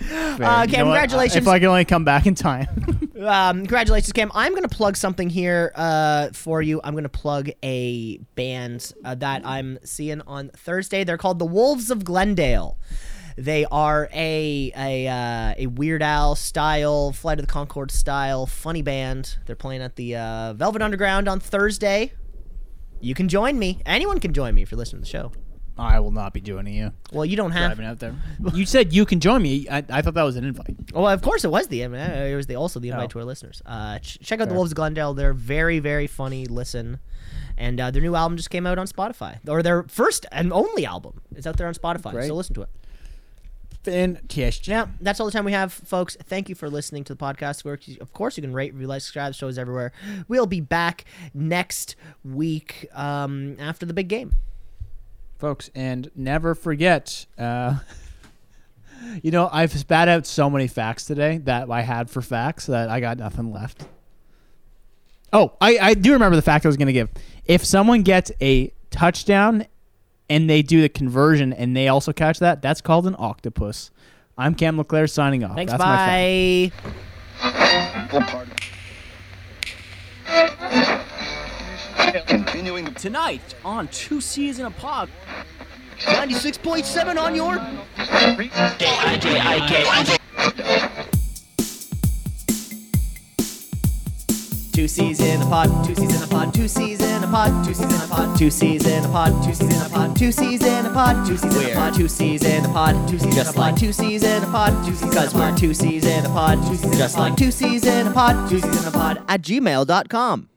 You Cam, know what? congratulations. If I can only come back in time. um, congratulations, Cam. I'm going to plug something here uh, for you. I'm going to plug a band uh, that I'm seeing on Thursday. They're called the Wolves of Glendale. They are a a uh, a Weird Al style, Flight of the Conchords style, funny band. They're playing at the uh, Velvet Underground on Thursday. You can join me. Anyone can join me if you're listening to the show. I will not be joining you. Well, you don't have. Driving out there. You said you can join me. I, I thought that was an invite. Well, of course it was the I mean, uh, it was the also the invite Oh. to our listeners. Uh, ch- check out the Wolves of Glendale. They're very very funny. Listen, And uh, their new album just came out on Spotify, or their first and only album is out there on Spotify. Great. So listen to it. Fantastic. Now, that's all the time we have, folks. Thank you for listening to the podcast. Of course, you can rate, review, like, subscribe. Shows everywhere. We'll be back next week um, after the big game. folks, and never forget. Uh, you know, I've spat out so many facts today that I had for facts that I got nothing left. Oh, I, I do remember the fact I was going to give. If someone gets a touchdown and they do the conversion and they also catch that, that's called an octopus. I'm Cam Leclerc signing off. Thanks. That's my fact. bye. Continuing Tonight on Two C's in a Pod. 96.7 on your. Two C's in a pod, two C's in a pod, two C's in a pod, two C's in a pod, two C's in a pod, two C's in a pod, two C's in a pod, two C's in a pod, two C's in a pod, two C's just like two C's in a pod, two C's because we're two C's in a pod, two C's just like two C's in a pod, two C's in a pod at gmail.com.